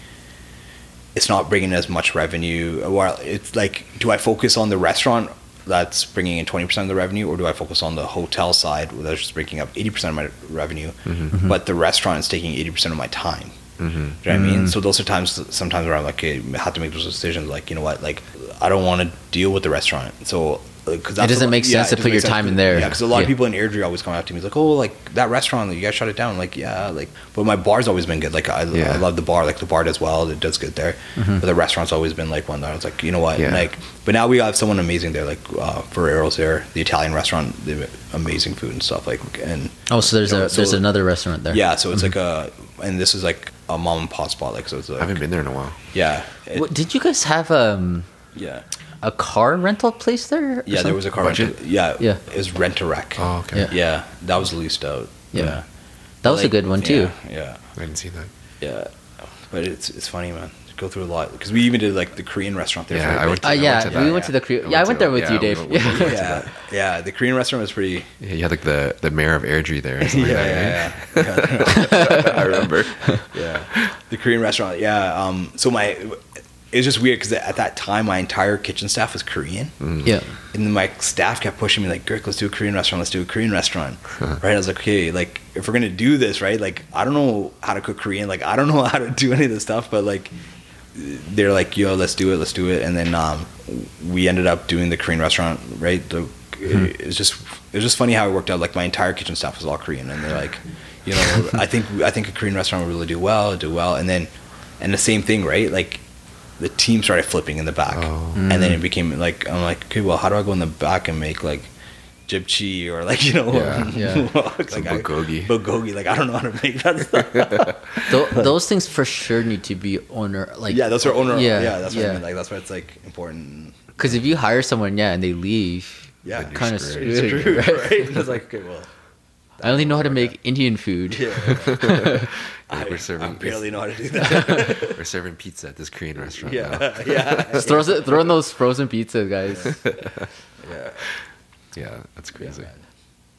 it's not bringing as much revenue. Or it's like, do I focus on the restaurant that's bringing in twenty percent of the revenue, or do I focus on the hotel side that's just bringing up eighty percent of my revenue, Mm-hmm. but the restaurant is taking eighty percent of my time? Mm-hmm. Do you know what I mean? So those are times sometimes where I'm like, okay, I have to make those decisions. Like, you know what? Like, I don't want to deal with the restaurant. So, because It doesn't make sense to put your time in there. Yeah, because a lot Yeah. of people in Airdrie always come up to me like, oh, like that restaurant, you guys shut it down. Like, yeah, like, but my bar's always been good. Like, I, Yeah. I love the bar. Like, the bar does well. It does good there. Mm-hmm. But the restaurant's always been like one that I was like, you know what? Yeah. Like, but now we have someone amazing there. Like, uh, Ferrero's there, the Italian restaurant. the amazing food and stuff. Like, and oh so there's You know, a there's another restaurant there yeah, so it's like a, and this is like a mom and pop spot. Like, so it's like, I haven't been there in a while. yeah, it- What, did you guys have um yeah. A car rental place there or Yeah, there was a car Budget? rental. Yeah, Yeah. It was rent a wreck. Oh, okay. Yeah. Yeah, that was leased out. Yeah. Yeah, that was a good one too Yeah, yeah, I didn't see that. yeah. But it's it's funny, man. Go through a lot because we even did like the Korean restaurant there. Yeah, for a I went to- uh, I yeah went to that, we went to the yeah. I yeah i went went to there that. with you dave we- we- we- yeah yeah, yeah. The Korean restaurant was pretty. Yeah, you had like the the mayor of Airdrie there. Or Yeah, something yeah, that, yeah, right? I remember. yeah. The Korean restaurant. Yeah. Um. So my, it was just weird because at that time my entire kitchen staff was Korean. yeah And then my staff kept pushing me like, Gurk, let's do a Korean restaurant. Let's do a Korean restaurant. right? I was like, okay, like if we're gonna do this, right? Like I don't know how to cook Korean. Like I don't know how to do any of this stuff, but like they're like, yo, let's do it, let's do it. And then um, we ended up doing the Korean restaurant, right? The, it, was just it was just funny how it worked out. Like my entire kitchen staff was all Korean, and they're like, you know, I think I think a Korean restaurant would really do well, do well. And then and the same thing, right? Like the team started flipping in the back, Oh. and then it became like I'm like, okay, well, how do I go in the back and make like japchae or like you know, Yeah. Yeah. like Some I- bulgogi. bulgogi. Like I don't know how to make that stuff. Tho- those things for sure need to be owner like yeah, that's our owner. Yeah, Yeah, that's what yeah. I mean. Like that's why it's like important. Because if you hire someone, yeah, and they leave, Yeah, kind of screwed. screwed, It's true, right? right? It's like okay, well, I only know how to make Indian food. yeah. I, We're serving I barely know how to do that. We're serving pizza at this Korean restaurant yeah, now. yeah, Just throw, throw in those frozen pizza, guys. yeah. Yeah, that's crazy. man.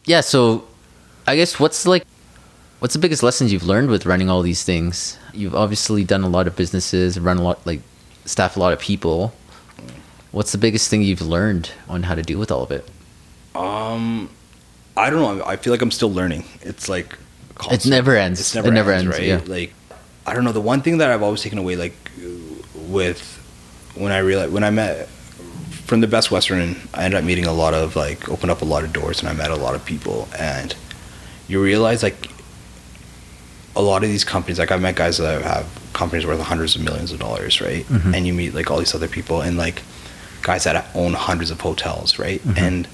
Yeah, so I guess what's like, what's the biggest lessons you've learned with running all these things? You've obviously done a lot of businesses, run a lot, like, staff a lot of people. What's the biggest thing you've learned on how to deal with all of it? Um, I don't know. I feel like I'm still learning. It's like constant. never ends. It's It never, never ends, ends, right? yeah. Like I don't know. The one thing that I've always taken away, like with when I realized when I met from the Best Western, I ended up meeting a lot of like opened up a lot of doors, and I met a lot of people, and you realize like a lot of these companies, like I've met guys that have companies worth hundreds of millions of dollars, right? Mhm. And you meet like all these other people, and like guys that own hundreds of hotels, right? Mhm. And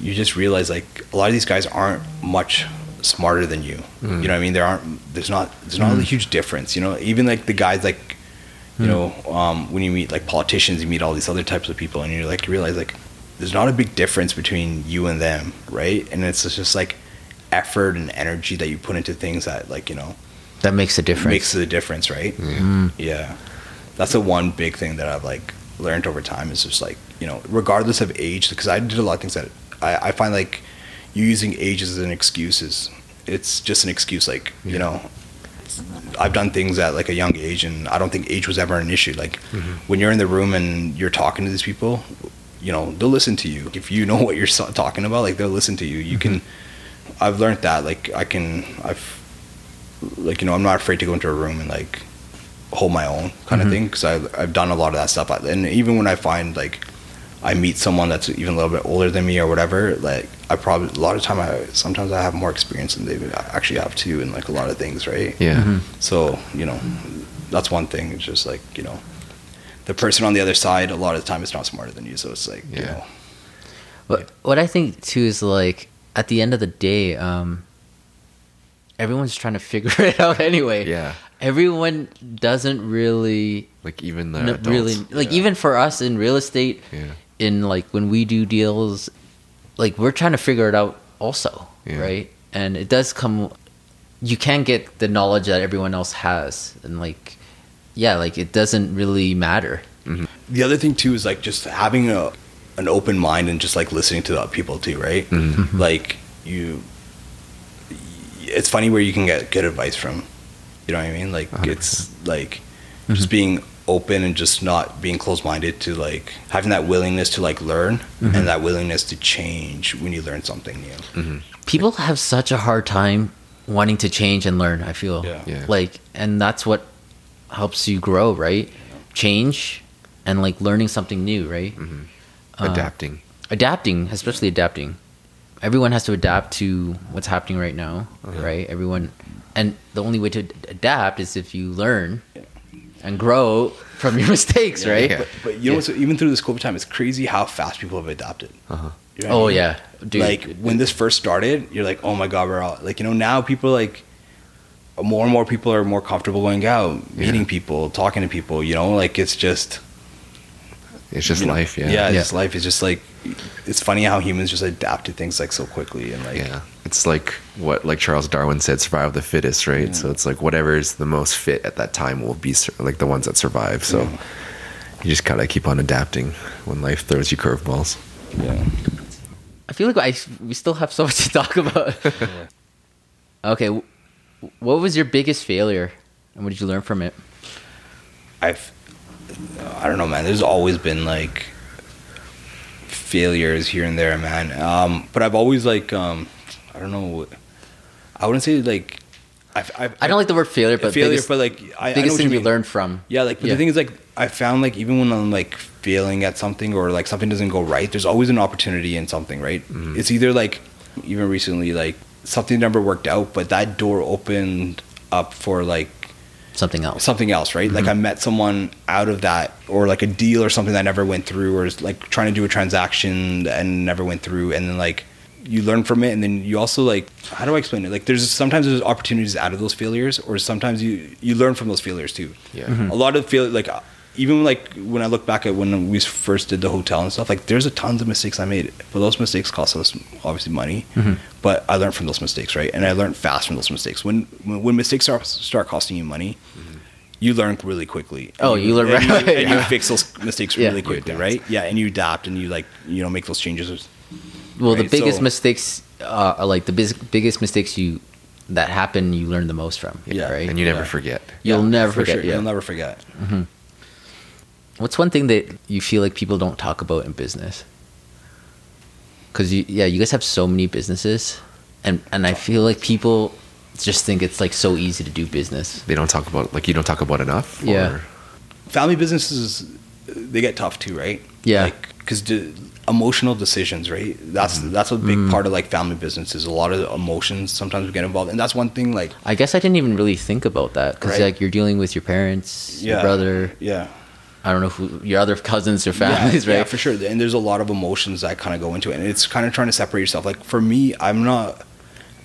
you just realize like a lot of these guys aren't much smarter than you. Mm. You know what I mean? There aren't there's not there's not a Mm. huge difference. You know, even like the guys like you Mm. know, um, when you meet like politicians, you meet all these other types of people and you're like you realize like there's not a big difference between you and them, right? And it's just like effort and energy that you put into things that like, you know, That makes a difference. makes the difference, right? Yeah. Mm. Yeah. That's the one big thing that I've like learned over time is just like, you know, regardless of age, because I did a lot of things that I, I find like you using age as an excuse it's just an excuse. Like, you know, I've done things at like a young age and I don't think age was ever an issue. Like Mhm. when you're in the room and you're talking to these people, you know they'll listen to you if you know what you're talking about like they'll listen to you you can i've learned that like i can i've like you know i'm not afraid to go into a room and like hold my own kind of thing because I've, I've done a lot of that stuff and even when i find like i meet someone that's even a little bit older than me or whatever like i probably a lot of time i sometimes i have more experience than they actually have too in like a lot of things right Yeah. so you know that's one thing it's just like you know the person on the other side a lot of the time is not smarter than you so it's like you Yeah. know What what I think too is like at the end of the day, um, everyone's trying to figure it out anyway. Yeah. Everyone doesn't really, Like even the n- really like even for us in real estate, Yeah. In like when we do deals, like we're trying to figure it out also, Yeah. right? And it does come. You can get the knowledge that everyone else has, and like, yeah, like it doesn't really matter. Mm-hmm. the other thing too is like just having a an open mind and just like listening to the people too right mm-hmm. like you it's funny where you can get good advice from you know what i mean like it's like just mm-hmm. being open and just not being closed-minded to like having that willingness to like learn and mm-hmm. that willingness to change when you learn something new. Mm-hmm. People have such a hard time wanting to change and learn i feel. Yeah. Yeah. like and that's what helps you grow right? Change and like learning something new right? Mm-hmm. Uh, adapting. adapting especially adapting. Everyone has to adapt to what's happening right now uh-huh. right? Everyone and the only way to adapt is if you learn and grow from your mistakes right Yeah. but, but you know what's even through this covid time it's crazy how fast people have adapted Uh-huh. You know what I oh mean? yeah dude like when this first started, you're like, oh my god, we're all like, you know, now people like more and more people are more comfortable going out, meeting people, talking to people. You know, like it's just It's just you know, life. Yeah. yeah, Yeah. it's life. It's just like it's funny how humans just adapt to things like so quickly and like Yeah. It's like what like Charles Darwin said, survival of the fittest, right? So it's like whatever is the most fit at that time will be like the ones that survive. So you just gotta keep on adapting when life throws you curveballs. yeah. I feel like I we still have so much to talk about. okay, what was your biggest failure, and what did you learn from it? I've I don't know, man. There's always been like failures here and there, man. Um, but I've always like um, I don't know. I wouldn't say like I've, I've, I don't like the word failure, but failure, biggest, but like I, I biggest what thing you mean. learned from. Yeah, like but Yeah. the thing is like I found like even when I'm like failing at something or like something doesn't go right, there's always an opportunity in something, right? It's either like even recently like something never worked out, but that door opened up for like something else. something else, right? Like mm-hmm. I met someone out of that, or like a deal or something that never went through, or is like trying to do a transaction and never went through, and then like you learn from it, and then you also like how do I explain it? Like there's sometimes there's opportunities out of those failures, or sometimes you you learn from those failures too. Yeah. Mm-hmm. a lot of fail like. Even like when I look back at when we first did the hotel and stuff, like there's a tons of mistakes I made, but those mistakes cost us obviously money. Mm-hmm. But I learned from those mistakes, right? And I learned fast from those mistakes. When when, when mistakes start start costing you money, mm-hmm. you learn really quickly. Oh, And you learn and right you, away, and you fix those mistakes Yeah. really quickly, right? Yeah, and you adapt and you like you know make those changes. well, the biggest so- mistakes uh, are like the bis- biggest mistakes you that happen, you learn the most from. Yeah. right. And you never Yeah. forget. You'll Yeah, never for forget. sure. Yeah. You'll never forget. Mm-hmm. What's one thing that you feel like people don't talk about in business? Because you, yeah, you guys have so many businesses, and and I feel like people just think it's like so easy to do business. They don't talk about like you don't talk about enough. Yeah. or- Family businesses they get tough too, right? Yeah. Like because de- emotional decisions, right? That's Mm-hmm. that's a big part of like family businesses. A lot of emotions sometimes we get involved, and that's one thing. Like I guess I didn't even really think about that because Right. like you're dealing with your parents, your brother. yeah. I don't know who your other cousins or families, yeah, right? Yeah, for sure. And there's a lot of emotions that kind of go into it, and it's kind of trying to separate yourself. Like for me, I'm not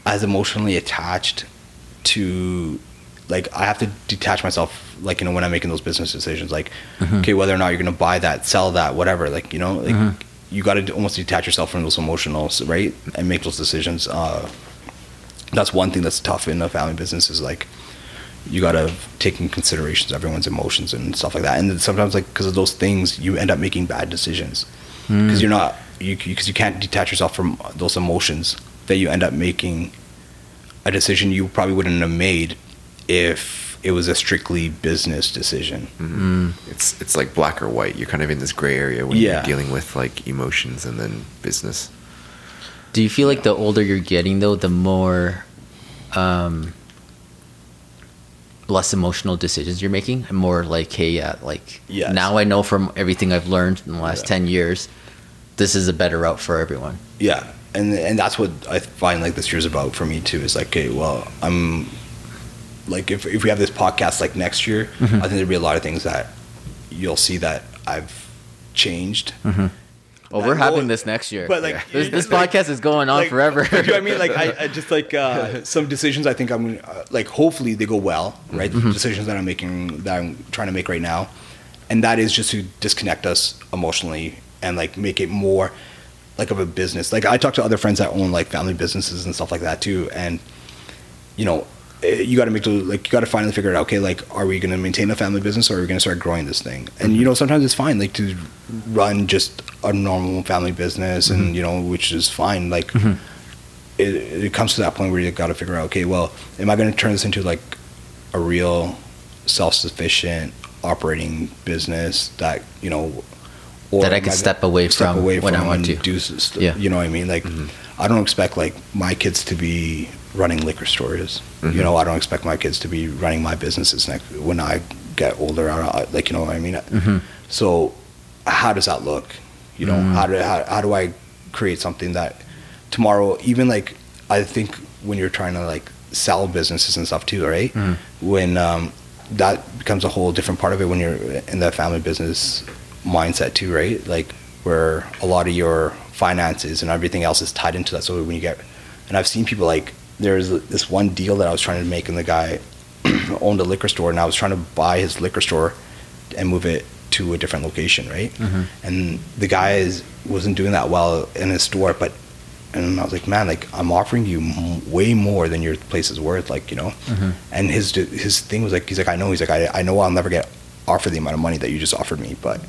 as emotionally attached to like I have to detach myself. Like you know when I'm making those business decisions, like Mm-hmm. okay, whether or not you're gonna buy that, sell that, whatever. Like you know, like you got to almost detach yourself from those emotionals, right, and make those decisions. Uh, that's one thing that's tough in a family business is like you got to take in considerations everyone's emotions and stuff like that and then sometimes like because of those things you end up making bad decisions hmm. because you're not you because you can't detach yourself from those emotions that you end up making a decision you probably wouldn't have made if it was a strictly business decision. Mm-hmm. Hmm. It's it's like black or white. You're kind of in this gray area when Yeah. you're dealing with like emotions and then business. Do you feel like the older you're getting though, the more um less emotional decisions you're making and more like hey yeah like Yes. now i know from everything i've learned in the last Yeah. 10 years this is a better route for everyone Yeah, and and that's what I find like this year's about for me too. Is like, okay, well, I'm like if if we have this podcast like next year, Mm-hmm. I think there'll be a lot of things that you'll see that I've changed. Well we're having this next year But, like, this, this like- podcast is going on like, forever you know what I mean? Like, I, I just like uh, some decisions. I think I'm uh, like, hopefully they go well, right? Mm-hmm. The decisions that I'm making, that I'm trying to make right now, and that is just to disconnect us emotionally and like make it more like of a business. Like I talk to other friends that own like family businesses and stuff like that too, and you know. Eh, You got to make the like. You got to finally figure it out. Okay, like, are we going to maintain a family business, or are we going to start growing this thing? And you mm-hmm. know, sometimes it's fine, like, to run just a normal family business, and mm-hmm. you know, which is fine. Like, mm-hmm. it, it comes to that point where you got to figure out, okay, well, am I going to turn this into like a real self-sufficient operating business that you know, or That I could step away from when I want to. Do Yeah. you know what I mean? Like, I don't expect like my kids to be running liquor stores. Mhm. You know, I don't expect my kids to be running my businesses next when I get older. I, like, you know what I mean? Mhm. So, how does that look? You know, Mm. how do how, how do I create something that tomorrow, even like I think when you're trying to like sell businesses and stuff too, right? Mhm. When um, that becomes a whole different part of it when you're in the family business mindset too, right? Like where a lot of your finances and everything else is tied into that. So when you get, and I've seen people like there's this one deal that I was trying to make, and the guy owned a liquor store, and I was trying to buy his liquor store and move it to a different location, right? Mhm. And the guy is, wasn't doing that well in his store, but and I was like, man, like I'm offering you m- way more than your place is worth, like you know. Mhm. And his his thing was like, he's like, I know, he's like, I, I know I'll never get offered the amount of money that you just offered me, but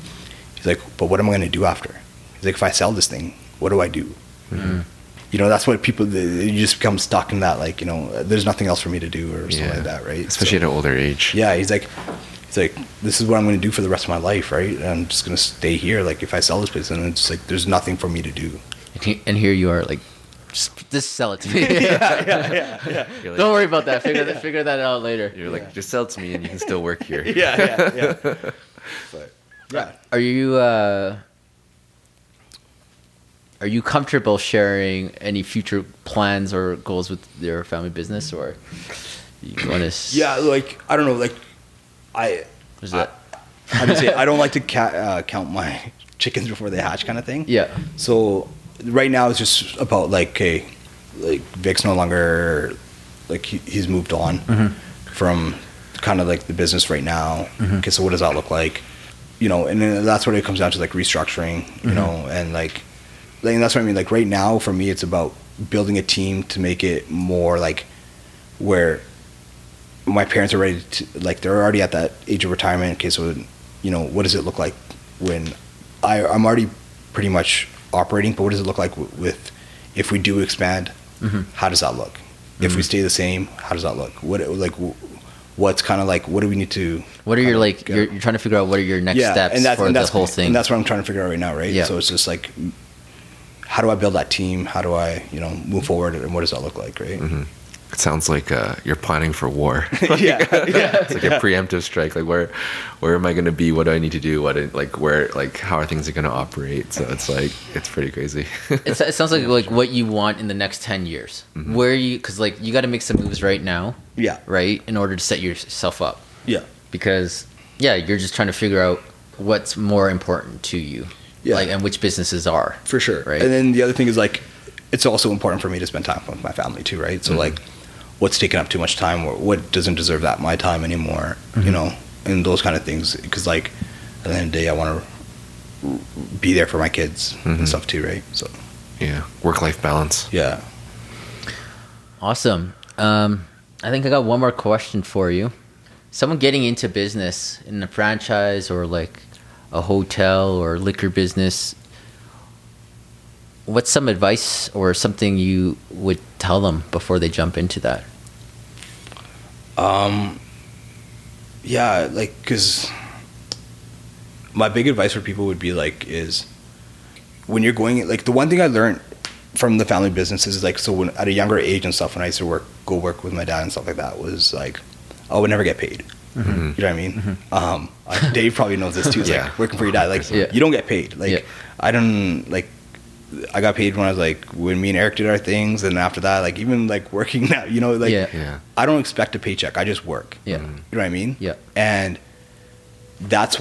he's like, but what am I going to do after? He's like, if I sell this thing, what do I do? Mm. You know, that's what people you just become stuck in that, like you know, there's nothing else for me to do or something like that, right? Especially So- at an older age. yeah, he's like, he's like, this is what I'm going to do for the rest of my life, right? And I'm just going to stay here. Like, if I sell this place, then it's like, there's nothing for me to do. And here you are like just, just sell it to me yeah, yeah, yeah. You're like, don't worry about that figure that figure that out later You're like, just sell it to me and you can still work here. Yeah, yeah, yeah. But, yeah. Are you uh, are you comfortable sharing any future plans or goals with your family business, or you want to? Yeah, like, I don't know, like, I, Is that? I, say, I don't like to ca- uh, count my chickens before they hatch kind of thing. yeah. So right now it's just about like, okay, like Vic's no longer like he, he's moved on Mhm. from kind of like the business right now. Mhm. Okay, so what does that look like? You know, and that's what it comes down to, like restructuring. You Mhm. know, and like and that's what I mean. Like right now, for me, it's about building a team to make it more like where my parents are ready to like they're already at that age of retirement. Okay, so you know, what does it look like when I I'm already pretty much operating, but what does it look like w- with if we do expand? Mhm. How does that look? If we Mhm. stay the same, how does that look? What like what's kind of like what do we need to? What are your like? You're, you're trying to figure out what are your next steps for the whole thing. And that's what I'm trying to figure out right now, right? Yeah. So it's just like, how do I build that team? How do I, you know, move forward? And what does that look like, right? hmm It sounds like uh, you're planning for war. yeah, yeah. it's like a preemptive strike. Like where, where am I going to be? What do I need to do? What like where like how are things going to operate? So it's like it's pretty crazy. It's, it sounds like like what you want in the next ten years. Mm-hmm. Where you because like you got to make some moves right now, Yeah, right, in order to set yourself up. yeah, Because yeah, you're just trying to figure out what's more important to you, Yeah. like and which businesses are. for sure. Right. And then the other thing is like, it's also important for me to spend time with my family too, right? So Mm-hmm. like, what's taking up too much time, or what doesn't deserve that my time anymore, Mhm. you know, and those kind of things. Because like, at the end of the day, I want to be there for my kids Mhm. and stuff too, right? So yeah, work life balance. yeah. Awesome. Um, I think I got one more question for you. Someone getting into business in a franchise or like a hotel or liquor business, what's some advice or something you would tell them before they jump into that? Um, yeah, like because my big advice for people would be like is when you're going like the one thing I learned from the family businesses is like so when at a younger age and stuff when I used to work go work with my dad and stuff like that was like I would never get paid. Mm-hmm. You know what I mean? Um, I, Dave probably knows this too. It's Yeah. like working for your dad, like Yeah. you don't get paid. Like Yeah. I don't like. I got paid when I was like when me and Eric did our things, and after that, like even like working now, you know, like Yeah. Yeah. I don't expect a paycheck. I just work. Yeah. You know what I mean? Yeah. And that's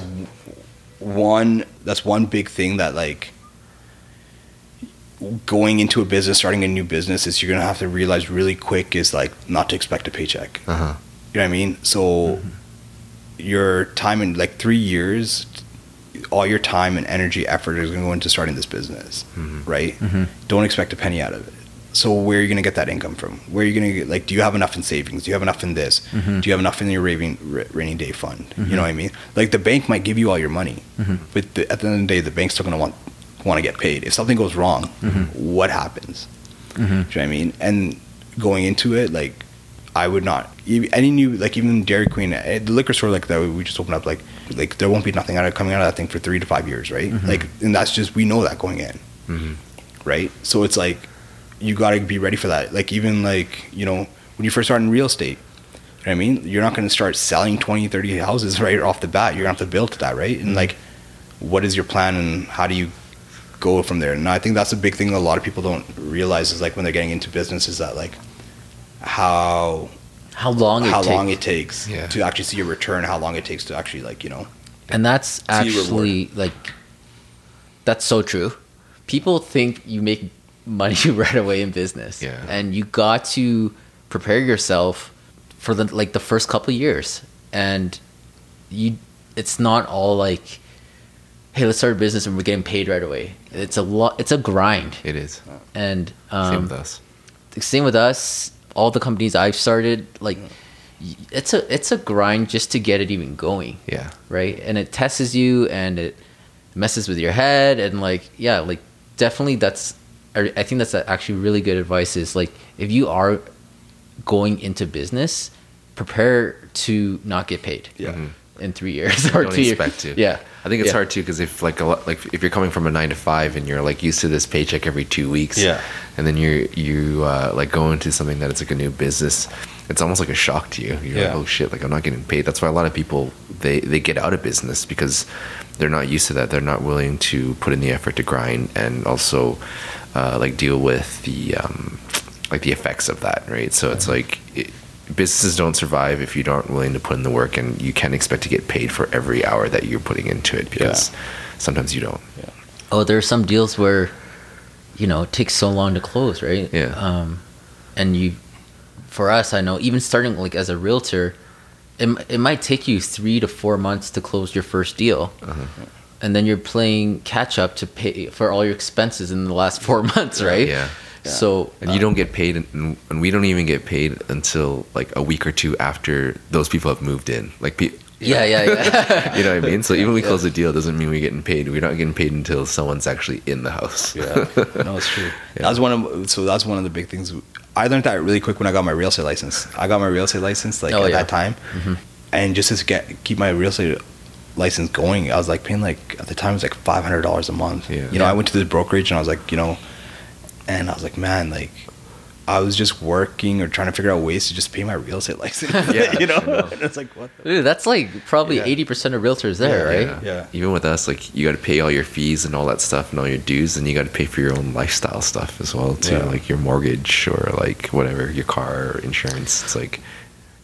one that's one big thing that like going into a business, starting a new business is you're gonna have to realize really quick is like not to expect a paycheck. Uh huh. You know what I mean? So your time in like three years, all your time and energy, effort is gonna go into starting this business, mm-hmm. right? Mm-hmm. Don't expect a penny out of it. So where are you gonna get that income from? Where are you gonna get like? Do you have enough in savings? Do you have enough in this? Mm-hmm. Do you have enough in your rainy, ra- rainy day fund? You know what I mean? Like the bank might give you all your money, but the, at the end of the day, the bank's still gonna want want to get paid. If something goes wrong, what happens? Do you know what I mean? And going into it, like I would not any new like even Dairy Queen, eh, the liquor store like that we just opened up. Like like there won't be nothing out of coming out of that thing for three to five years, right? Mm-hmm. Like and that's just we know that going in, mm-hmm. right? So it's like you got to be ready for that. Like even like you know when you first start in real estate. You know what I mean, you're not going to start selling 20, 30 houses right off the bat. You're to have to build to that, right? And mm-hmm. like, what is your plan and how do you go from there. And I think that's a big thing that a lot of people don't realize is like when they're getting into business is that like how How long it how takes. long it takes Yeah. to actually see a return, how long it takes to actually like you know and that's actually like that's so true people think you make money right away in business Yeah. and you got to prepare yourself for the like the first couple of years and you it's not all like hey let's start a business and we're getting paid right away it's a lot it's a grind It is. and Same um, with us. same with us all the companies i've started like it's a it's a grind just to get it even going Yeah. right? And it tests you and it messes with your head and like yeah, like definitely that's I I think that's actually really good advice is like if you are going into business, prepare to not get paid. Yeah. Mhm. In three years or don't two years. expect to. Yeah. I think it's Yeah. hard too because if like a lot, like if you're coming from a nine to five and you're like used to this paycheck every two weeks, Yeah. and then you you uh, like go into something that it's like a new business, it's almost like a shock to you. You're Yeah. like, oh shit, like I'm not getting paid. That's why a lot of people they they get out of business because they're not used to that. They're not willing to put in the effort to grind and also uh, like deal with the um, like the effects of that, right? So it's like. It, businesses don't survive if you aren't willing to put in the work and you can't expect to get paid for every hour that you're putting into it because sometimes you don't Oh, there are some deals where, you know, it takes so long to close, right? Yeah. Um, and you, for us, I know even starting like as a realtor, it, it might take you three to four months to close your first deal, and then you're playing catch up to pay for all your expenses in the last four months, right? yeah So and you don't get paid and, and we don't even get paid until like a week or two after those people have moved in like pe- yeah, yeah, yeah. you know what i mean so even we close a deal doesn't mean we're getting paid we're not getting paid until someone's actually in the house Yeah, no, it's true. That was one of so that's one of the big things. I learned that really quick when I got my real estate license. I got my real estate license like Oh, at yeah. that time, mm-hmm. and just to get keep my real estate license going, I was like paying like at the time it was like five hundred dollars a month. Yeah. You know, Yeah. I went to this brokerage and I was like, you know, and I was like, man, like. I was just working or trying to figure out ways to just pay my real estate license. Yeah, you know, know. and it's like what? The Dude, that's like probably Yeah. eighty percent of realtors there, right? Yeah. Yeah. Even with us, like you got to pay all your fees and all that stuff and all your dues, and you got to pay for your own lifestyle stuff as well too, Yeah. like your mortgage or like whatever, your car or insurance. It's like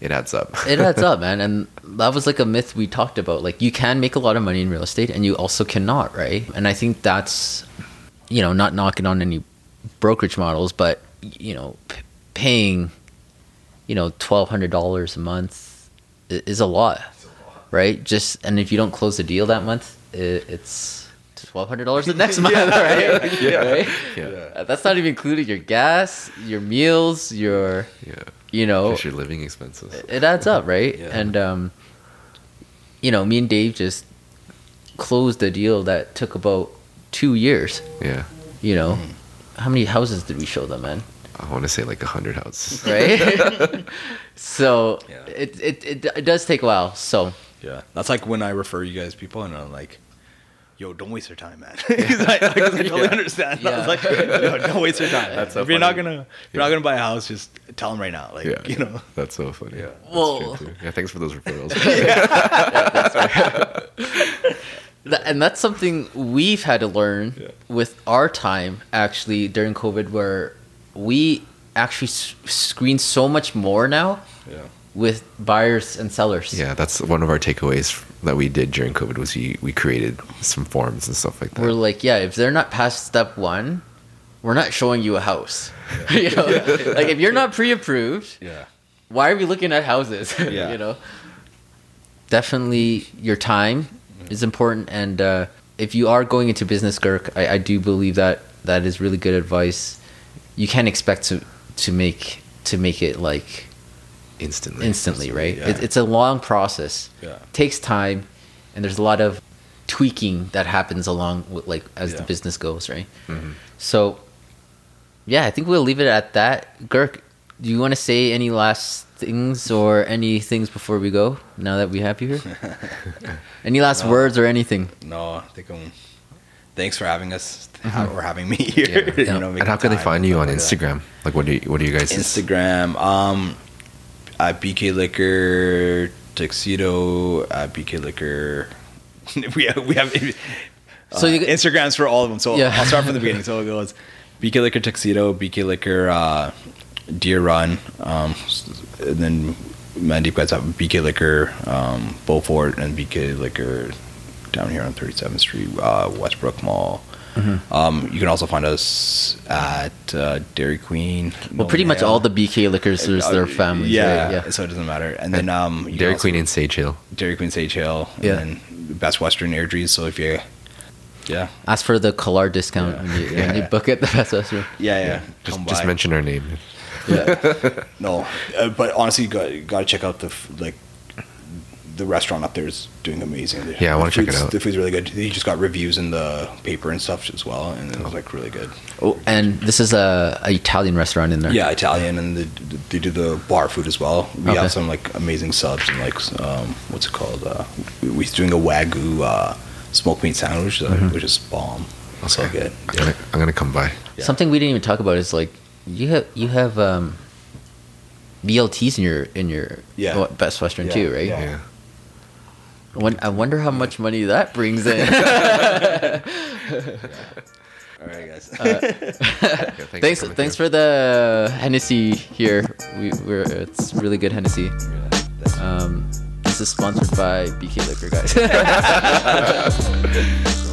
it adds up. it adds up, man. And that was like a myth we talked about. Like you can make a lot of money in real estate and you also cannot, right? And I think that's, you know, not knocking on any brokerage models, but, you know, p- paying, you know, $1,200 a month i- is a lot, right? Just, and if you don't close the deal that month, it, it's $1,200 the next month, right? Yeah. Right? yeah, Uh, That's not even including your gas, your meals, your, yeah. you know, Just your living expenses. it adds up, right? Yeah. And um, you know, me and Dave just closed a deal that took about two years. Yeah, You know, how many houses did we show them, man? I want to say like a hundred houses. right? so Yeah. it, it, it it does take a while. So Yeah, that's like when I refer you guys people, and I'm like, "Yo, don't waste your time, man." Because I, I totally understand. I Yeah. was like, "Yo, don't waste your time." That's so if you're not gonna, if you're not gonna buy a house, just tell them right now. Like, Yeah, you know. that's so funny. Yeah, Well- yeah. Thanks for those referrals. Th- and that's something we've had to learn Yeah. with our time actually during COVID, where we actually screen so much more now Yeah. with buyers and sellers. yeah, that's one of our takeaways that we did during COVID was we we created some forms and stuff like that. We're like, yeah, if they're not past step one, we're not showing you a house. you know, like if you're not pre-approved, Yeah. why are we looking at houses? Yeah. you know, definitely your time is important, and uh, if you are going into business, Gurk, I, I do believe that that is really good advice. You can't expect to to make to make it like instantly. instantly, right? Yeah. It, it's a long process. Yeah. takes time, and there's a lot of tweaking that happens along with like as the business goes, right? Mhm. So, yeah, I think we'll leave it at that. Gurk, do you want to say any last things or any things before we go? Now that we have you here, any last No. words or anything? No, I think I'm. Thanks for having us or having me here. Yeah. you know, And how can they find you on stuff like that. Instagram? Like, what do you, what do you guys? Instagram, um, at BK Liquor, Tuxedo, at BK Liquor. we have, we have So so you- Instagrams for all of them. So Yeah. I'll start from the beginning. So it goes BK Liquor Tuxedo, BK Liquor uh, Deer Run, um, and then Mandeep guys have BK Liquor um, Beaufort and BK Liquor down here on 37th Street, uh, Westbrook Mall. Mm-hmm. Um, you can also find us at uh, Dairy Queen. Well, pretty much all the BK liquors, there's their Uh, families. Yeah, right? yeah. so it doesn't matter. And then um, Dairy Queen in Sage Hill. Dairy Queen Sage Hill, Yeah. and then Best Western Airdrie's. So if you, yeah, Ask for the Collar discount Yeah. when, you, when you book at the Best Western. yeah, yeah, Just, just mention our name. Yeah. No, uh, but honestly, you got you got to check out the f- like the restaurant up there is doing amazing. The- Yeah, I wanna check it out. The food's really good. He just got reviews in the paper and stuff as well, and it was like really good. oh, and this is a, a Italian restaurant in there. Yeah, Italian, and the, they do the bar food as well. We Okay. have some like amazing subs and like um, what's it called? Uh, we- we're doing a wagyu uh, smoked meat sandwich, uh, Mm-hmm. which is bomb. So good. I'm gonna, I'm gonna come by. Yeah. Something we didn't even talk about is like you have you have um, BLTs in your in your Yeah. what, Best Western Yeah, too, right? yeah. Yeah. I I wonder how much money that brings in. All right, guys. thanks, for thanks, for the Hennessy here. We, we're it's really good Hennessy. Um, this is sponsored by BK Liquor, guys.